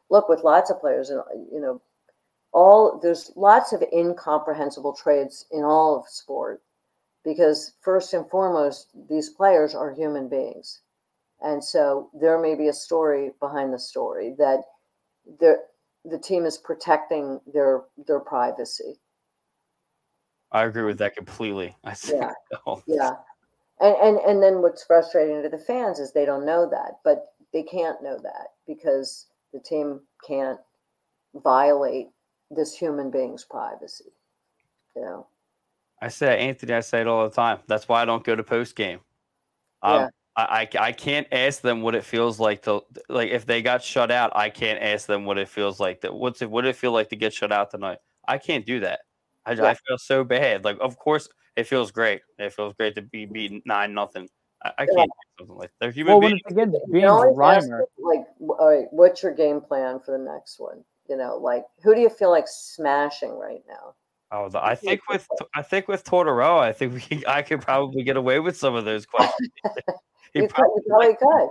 Look, with lots of players, and you know, all there's lots of incomprehensible trades in all of sport because first and foremost, these players are human beings. And so there may be a story behind the story that the the team is protecting their their privacy. I agree with that completely. [laughs] I see Yeah. Yeah. And, and and then what's frustrating to the fans is they don't know that, but they can't know that because the team can't violate this human being's privacy. You know. I say Anthony, I say it all the time. That's why I don't go to post game. Um, Yeah. I, I, I can't ask them what it feels like to like if they got shut out. I can't ask them what it feels like that. What's it? What did it feel like to get shut out tonight? I can't do that. I, Yeah. I feel so bad. Like, of course, it feels great. It feels great to be beaten nine nothing. I, I Yeah. can't do something like that. They're human Well, beings. again You being can always ask Reimer, like, w- all right, what's your game plan for the next one? You know, like, who do you feel like smashing right now? Oh, the, I think with I think with Tortorella, I think we I could probably get away with some of those [laughs] questions. He You, could, probably- you probably could.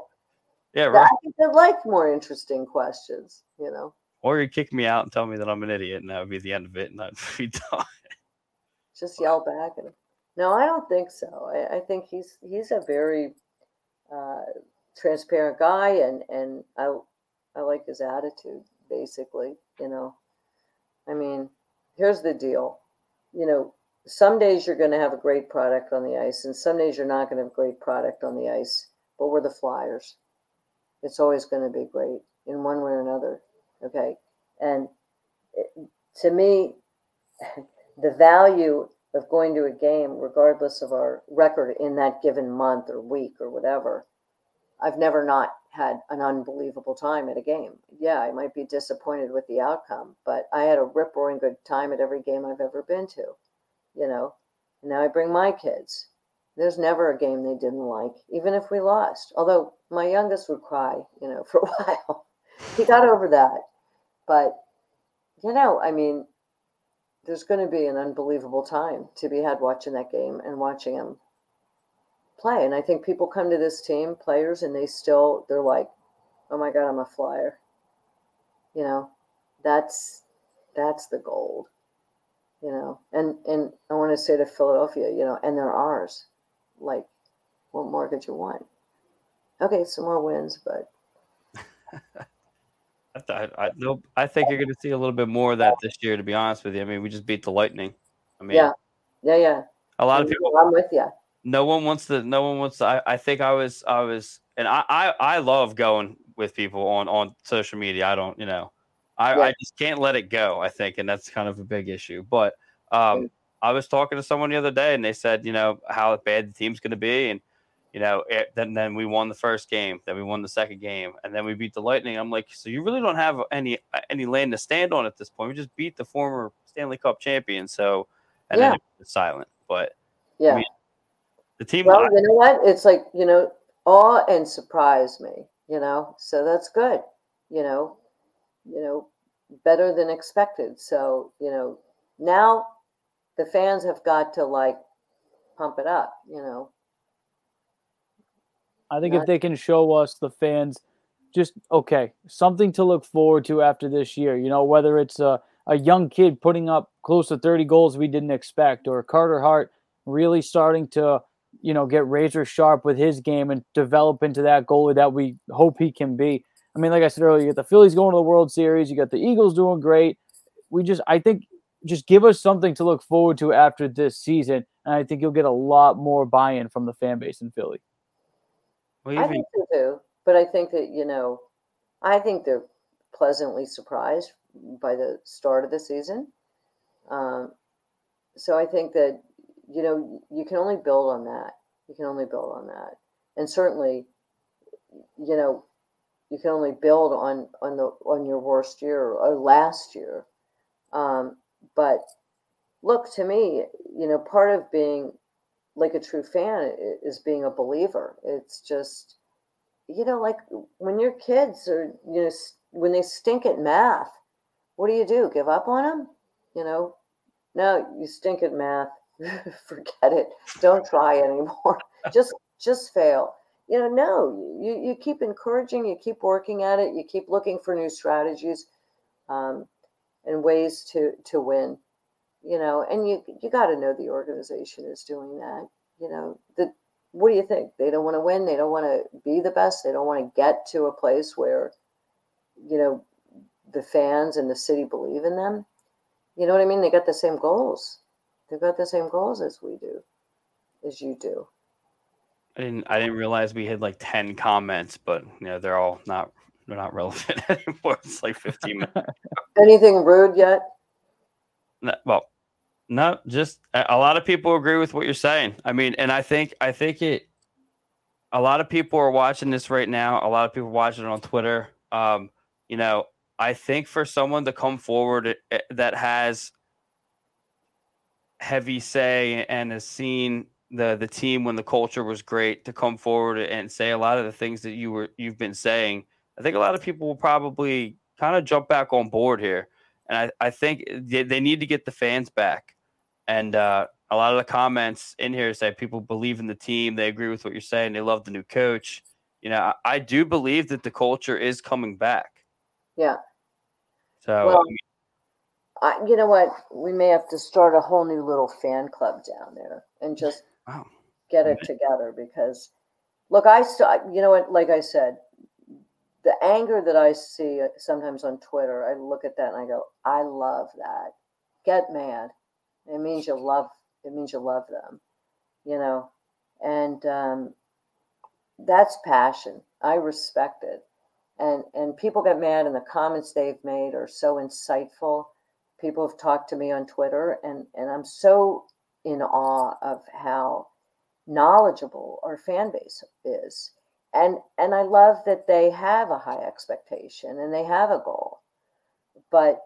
yeah, right. I think they'd like more interesting questions. You know, Or you kick me out and tell me that I'm an idiot, and that would be the end of it, and I'd [laughs] be done. just yell back and. No, I don't think so. I, I think he's he's a very uh, transparent guy, and and I I like his attitude. Basically, you know, I mean, here's the deal. You know, some days you're going to have a great product on the ice, and some days you're not going to have a great product on the ice. But we're the Flyers. It's always going to be great in one way or another. Okay, and it, to me, [laughs] the value of going to a game, regardless of our record in that given month or week or whatever, I've never not had an unbelievable time at a game. Yeah, I might be disappointed with the outcome, but I had a rip roaring good time at every game I've ever been to, you know. And now I bring my kids. There's never a game they didn't like, even if we lost. Although my youngest would cry, you know, [laughs] for a while. he got over that. But, you know, I mean, there's going to be an unbelievable time to be had watching that game and watching him play. And I think people come to this team, players, and they still they're like, "Oh my God, I'm a flyer." You know, that's that's the gold. You know, and and I want to say to Philadelphia, you know, and they're ours. Like, what more could you want? Okay, some more wins, but [laughs] I, th- I, no, I think you're going to see a little bit more of that this year. To be honest with you, I mean, we just beat the Lightning. I mean, yeah, yeah, yeah. a lot of people. I'm with you. No one wants to. No one wants to. I, I think I was. I was, and I, I. I love going with people on on social media. I don't. You know, I. Yeah. I just can't let it go. I think, and that's kind of a big issue. But um, I was talking to someone the other day, and they said, you know, how bad the team's going to be, and you know, it, then then we won the first game, then we won the second game, and then we beat the Lightning. I'm like, so you really don't have any uh, any land to stand on at this point. We just beat the former Stanley Cup champion, so and then it's silent. But Yeah. mean, the team, Well, you know what? It's like, you know, awe and surprise me, you know, so that's good, you know, you know, better than expected. So, you know, now the fans have got to like pump it up, you know. I think Not- if they can show us the fans just okay, something to look forward to after this year, you know, whether it's a, a young kid putting up close to 30 goals we didn't expect, or Carter Hart really starting to, you know, get razor sharp with his game and develop into that goalie that we hope he can be. I mean, like I said earlier, you got the Phillies going to the World Series, you got the Eagles doing great. We just, I think, just give us something to look forward to after this season, and I think you'll get a lot more buy-in from the fan base in Philly. Well, I even- think so too, but I think that, you know, I think they're pleasantly surprised by the start of the season. Um, so I think that, you know, you can only build on that. You can only build on that. And certainly, you know, you can only build on on the on your worst year or last year. Um, but look to me, you know, part of being like a true fan is being a believer. It's just, you know, like when your kids are, you know, when they stink at math, what do you do? Give up on them? You know, no, you stink at math. [laughs] Forget it. Don't try anymore. [laughs] just, just fail. You know, no, you, you keep encouraging, you keep working at it, you keep looking for new strategies um, and ways to, to win you know, and you you got to know the organization is doing that. You know, the what do you think? They don't want to win. They don't want to be the best. They don't want to get to a place where, you know, the fans and the city believe in them. You know what I mean? They got the same goals. They've got the same goals as we do, as you do. I didn't. I didn't realize we had like ten comments, but you know they're all not. They're not [laughs] relevant anymore. It's like fifteen minutes. [laughs] Anything rude yet? No, well, no, just a, lot of people agree with what you're saying. I mean, and I think I think it. a lot of people are watching this right now. A lot of people watching it on Twitter. Um, you know, I think for someone to come forward eh, eh, that has heavy say and has seen the the team when the culture was great to come forward and say a lot of the things that you were you've been saying. I think a lot of people will probably kind of jump back on board here, and I I think they, they need to get the fans back. And uh, a lot of the comments in here say people believe in the team, they agree with what you're saying, they love the new coach. You know, I, I do believe that the culture is coming back. Yeah. So Well, I, you know what? We may have to start a whole new little fan club down there and just wow. get it together because look i still you know what like i said the anger that i see sometimes on twitter i look at that and i go i love that get mad it means you love it means you love them you know? And um, that's passion. I respect it. And and people get mad and the comments they've made are so insightful. People have talked to me on twitter and and i'm so in awe of how knowledgeable our fan base is. And and i love that they have a high expectation and they have a goal. But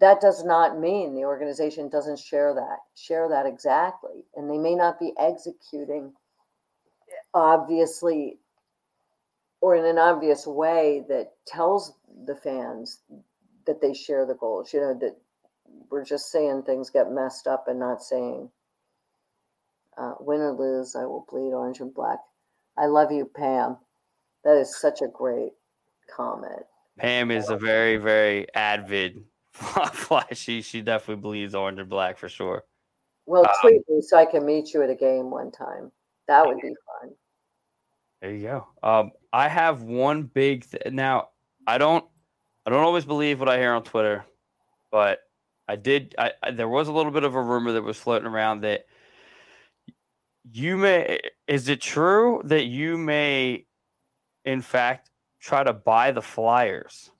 that does not mean the organization doesn't share that share that exactly and they may not be executing obviously or in an obvious way that tells the fans that they share the goals you know that we're just saying things get messed up and not saying uh, win or lose, I will bleed orange and black. I love you, Pam. That is such a great comment. Pam is a very, very avid [laughs] fly. She she definitely believes orange and black for sure. Well, Um, tweet me so I can meet you at a game one time. That would be fun. There you go. Um, I have one big th- now. I don't I don't always believe what I hear on Twitter, but I did. I, I there was a little bit of a rumor that was floating around that you may. Is it true that you may, in fact, try to buy the Flyers?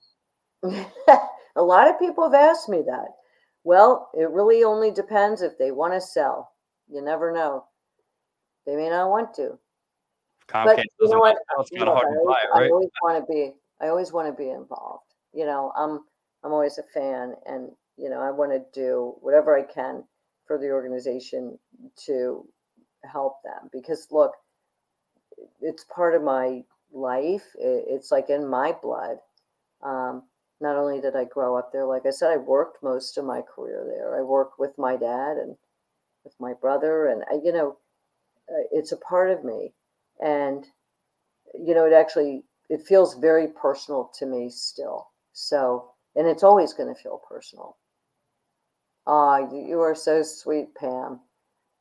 [laughs] a lot of people have asked me that. Well, it really only depends if they want to sell. You never know. They may not want to. Comcast but you know what? You kind of know, hard I to always, buy it, I always want to be. I always want to be involved. You know, I'm. I'm always a fan, and you know, I want to do whatever I can for the organization to help them because look, it's part of my life. It's like in my blood. Um, not only did I grow up there, like I said, I worked most of my career there. I worked with my dad and with my brother, and I, you know, uh, it's a part of me. And you know, it actually it feels very personal to me still. So, and it's always going to feel personal. Ah, you, you are so sweet, Pam.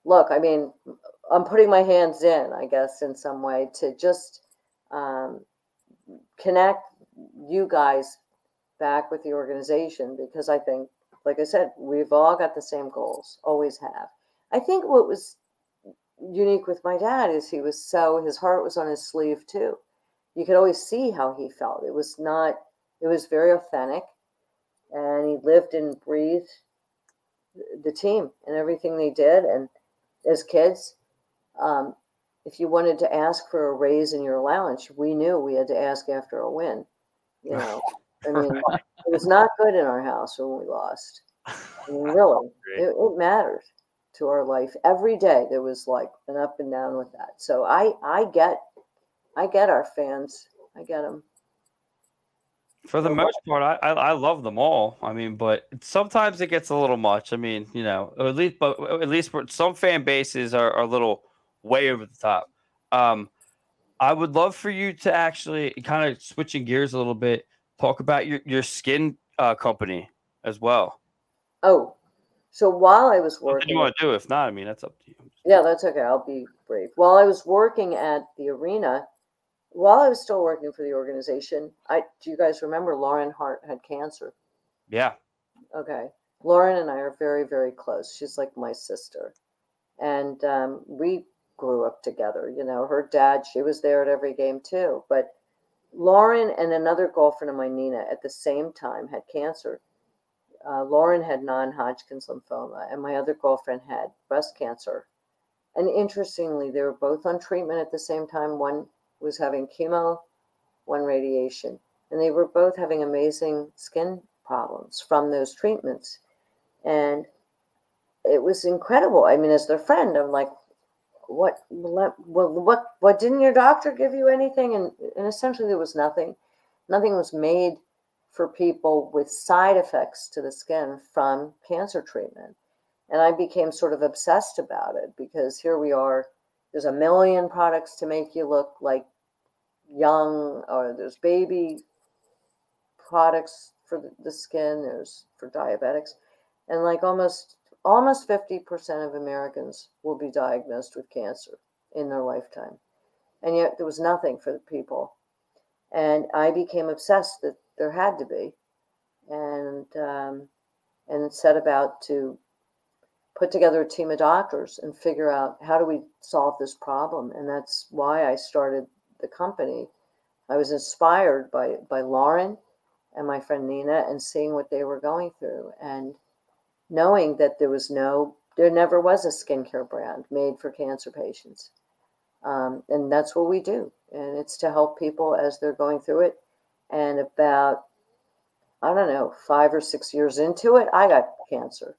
Look, I mean, I'm putting my hands in, I guess, in some way to just um, connect you guys back with the organization because I think, like I said, we've all got the same goals, always have. I think what was unique with my dad is he was so, his heart was on his sleeve too. You could always see how he felt. It was not, it was very authentic and he lived and breathed the team and everything they did. And as kids, um, if you wanted to ask for a raise in your allowance, we knew we had to ask after a win. You [laughs] know, I mean, [laughs] it was not good in our house when we lost. I mean, really, [laughs] it, it mattered to our life every day. There was like an up and down with that. So I, I get, I get our fans. I get them. For the most part, I, I I love them all. I mean, but sometimes it gets a little much. I mean, you know, at least but at least some fan bases are, are a little way over the top. Um, I would love for you to actually kind of switching gears a little bit, talk about your your skin uh, company as well. Oh, so while I was working, you want to do? If not, I mean, that's up to you. Yeah, that's okay. I'll be brief. While I was working at the arena, while I was still working for the organization, I do you guys remember Lauren Hart had cancer? Yeah. Okay. Lauren and I are very, very close. She's like my sister. And um, we grew up together. You know, her dad, she was there at every game too. But Lauren and another girlfriend of mine, Nina, at the same time had cancer. Uh, Lauren had non Hodgkin's lymphoma, and my other girlfriend had breast cancer. And interestingly, they were both on treatment at the same time. One was having chemo, one radiation, and they were both having amazing skin problems from those treatments. And it was incredible. I mean, as their friend, I'm like, what, what, what, what didn't your doctor give you anything? And, and essentially, there was nothing. Nothing was made for people with side effects to the skin from cancer treatment. And I became sort of obsessed about it because here we are. There's a million products to make you look like young, or there's baby products for the skin, there's for diabetics. And like almost almost 50% of Americans will be diagnosed with cancer in their lifetime. And yet there was nothing for the people. And I became obsessed that there had to be. And um, and set about to put together a team of doctors and figure out how do we solve this problem. And that's why I started the company. I was inspired by by Lauren and my friend Nina and seeing what they were going through and knowing that there was no, there never was a skincare brand made for cancer patients. Um, and that's what we do. And it's to help people as they're going through it. And about, I don't know, five or six years into it, I got cancer.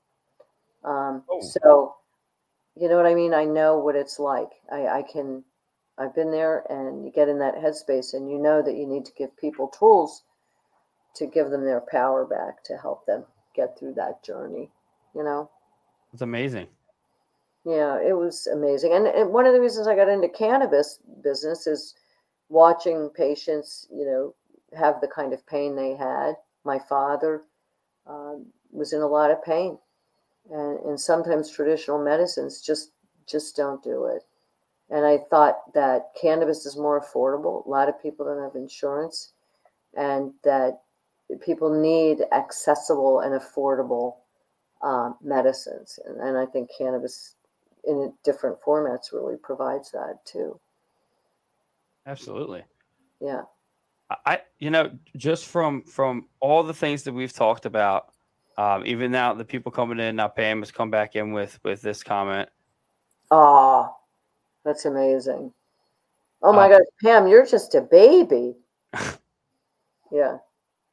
Um, oh. So, you know what I mean? I know what it's like. I, I can, I've been there and you get in that headspace and you know that you need to give people tools to give them their power back to help them get through that journey you know. It's amazing. Yeah, it was amazing. And, and one of the reasons I got into cannabis business is watching patients, you know, have the kind of pain they had. My father um, was in a lot of pain, and, and sometimes traditional medicines just just don't do it. And I thought that cannabis is more affordable. A lot of people don't have insurance, and that people need accessible and affordable um, medicines. And, and I think cannabis in different formats really provides that too. Absolutely. Yeah. I, you know, just from from all the things that we've talked about, um, even now the people coming in now, Pam has come back in with with this comment. Oh, that's amazing. Oh my uh, God, Pam, you're just a baby. [laughs] yeah,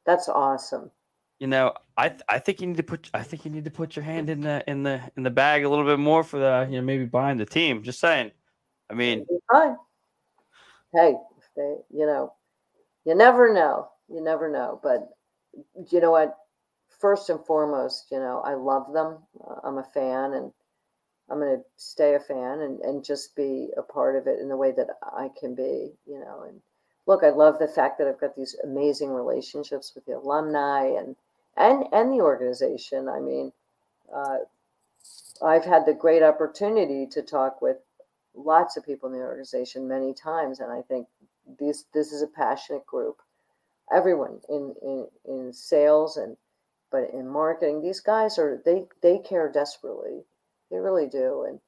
that's awesome you know, I th- I think you need to put I think you need to put your hand in the in the in the bag a little bit more for the you know maybe buying the team. Just saying. I mean, hey, they, you know, you never know. You never know. But you know what? First and foremost, you know, I love them. Uh, I'm a fan, and I'm going to stay a fan and and just be a part of it in the way that I can be. You know, and look, I love the fact that I've got these amazing relationships with the alumni and and and the organization. I mean, uh, I've had the great opportunity to talk with lots of people in the organization many times, and I think this this is a passionate group. Everyone in in, in sales and but in marketing, these guys are they they care desperately. They really do, and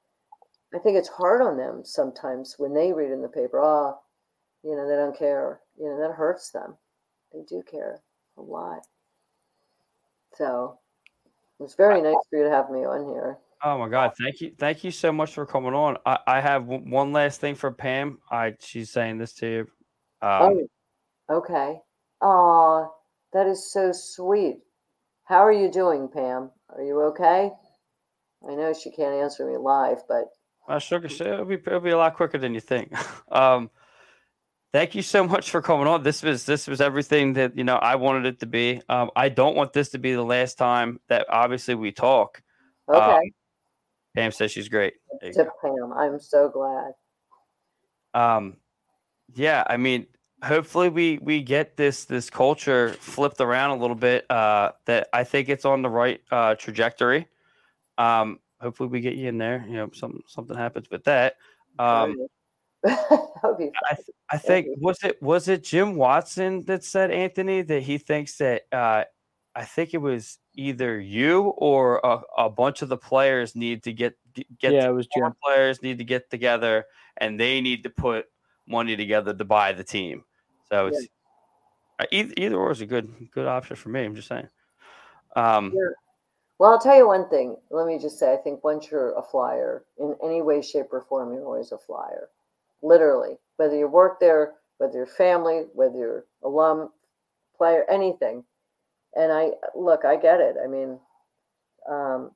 I think it's hard on them sometimes when they read in the paper, oh, you know, they don't care. You know, that hurts them. They do care a lot. So it was very nice for you to have me on here. Oh my God! Thank you, thank you so much for coming on. I, I have one last thing for Pam. I she's saying this to you. Um, oh, okay. Oh, that is so sweet. How are you doing, Pam? Are you okay? I know she can't answer me live, but uh, sugar, it'll be it'll be a lot quicker than you think. [laughs] um, Thank you so much for coming on. This was this was everything that you know I wanted it to be. Um, I don't want this to be the last time that obviously we talk. Okay. Um, Pam says she's great. To Pam, I'm so glad. Um, yeah, I mean, hopefully we we get this this culture flipped around a little bit. Uh, that I think it's on the right uh, trajectory. Um, hopefully we get you in there. You know, something something happens with that. Um, [laughs] I, th- I think was it was it Jim Watson that said Anthony that he thinks that uh, I think it was either you or a, a bunch of the players need to get get yeah it was Jim players need to get together and they need to put money together to buy the team. So it's yeah. Uh, either, either or is a good good option for me. I'm just saying. Um, yeah. Well, I'll tell you one thing. Let me just say, I think once you're a flyer in any way, shape, or form, you're always a flyer literally. Whether you work there, whether you're family, whether you're alum, player, anything. And I look, I get it. I mean, um,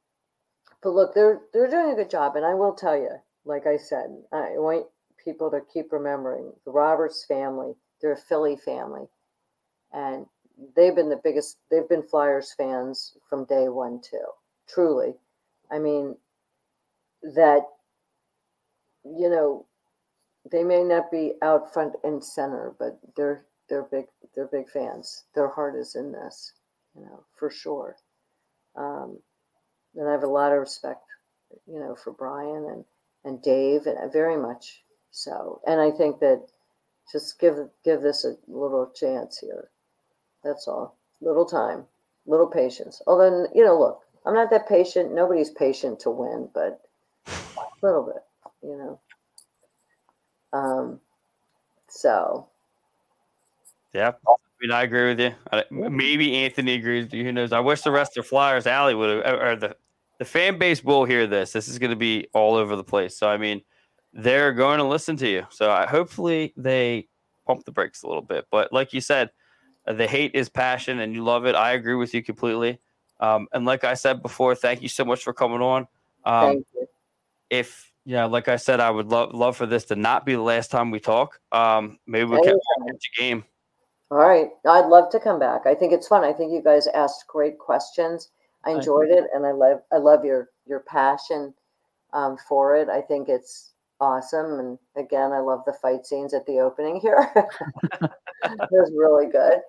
but look, they're they're doing a good job, and I will tell you, like I said, I want people to keep remembering the Roberts family. They're a Philly family, and they've been the biggest. They've been Flyers fans from day one too. Truly, I mean, that you know, they may not be out front and center, but they're they're big they're big fans. Their heart is in this, you know, for sure. Um, and I have a lot of respect, you know, for Brian and and Dave, and very much so. And I think that just give give this a little chance here. That's all. Little time, little patience. Although you know, look, I'm not that patient. Nobody's patient to win, but a little bit, you know. Um, so. Yeah, I mean, I agree with you. Maybe Anthony agrees with you. Who knows? I wish the rest of Flyers Alley would have, or the the fan base will hear this. This is going to be all over the place. So I mean, they're going to listen to you. So I, hopefully they pump the brakes a little bit. But like you said, uh, the hate is passion, and you love it. I agree with you completely. Um, and like I said before, thank you so much for coming on. Um. If yeah, like I said, I would love love for this to not be the last time we talk. Um, maybe we can catch a game. All right, I'd love to come back. I think it's fun. I think you guys asked great questions. I enjoyed it, and I love I love your your passion um, for it. I think it's awesome, and again, I love the fight scenes at the opening here. [laughs] it was really good.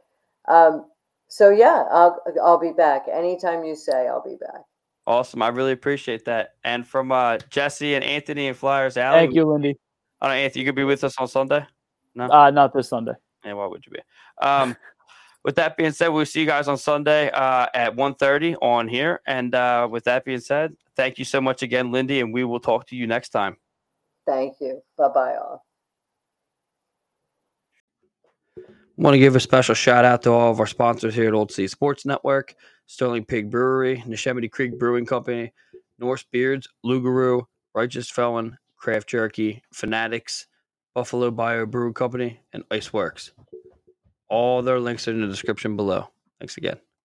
Um, so yeah, I'll I'll be back anytime you say I'll be back. Awesome. I really appreciate that. And from uh, Jesse and Anthony and Flyers Alley. Thank you, Lindy. I don't know, Anthony, you could be with us on Sunday? No? Uh, not this Sunday. Yeah, why would you be? Um, [laughs] with that being said, we'll see you guys on Sunday uh, at 1.30 on here. And uh, with that being said, thank you so much again, Lindy, and we will talk to you next time. Thank you. Bye-bye, all. Want to give a special shout out to all of our sponsors here at Old City Sports Network. Sterling Pig Brewery, Neshaminy Creek Brewing Company, Norse Beards, Lugaroo, Righteous Felon, Craft Jerky, Fanatics, Buffalo Bio Brew Company, and Iceworks. All their links are in the description below. Thanks again.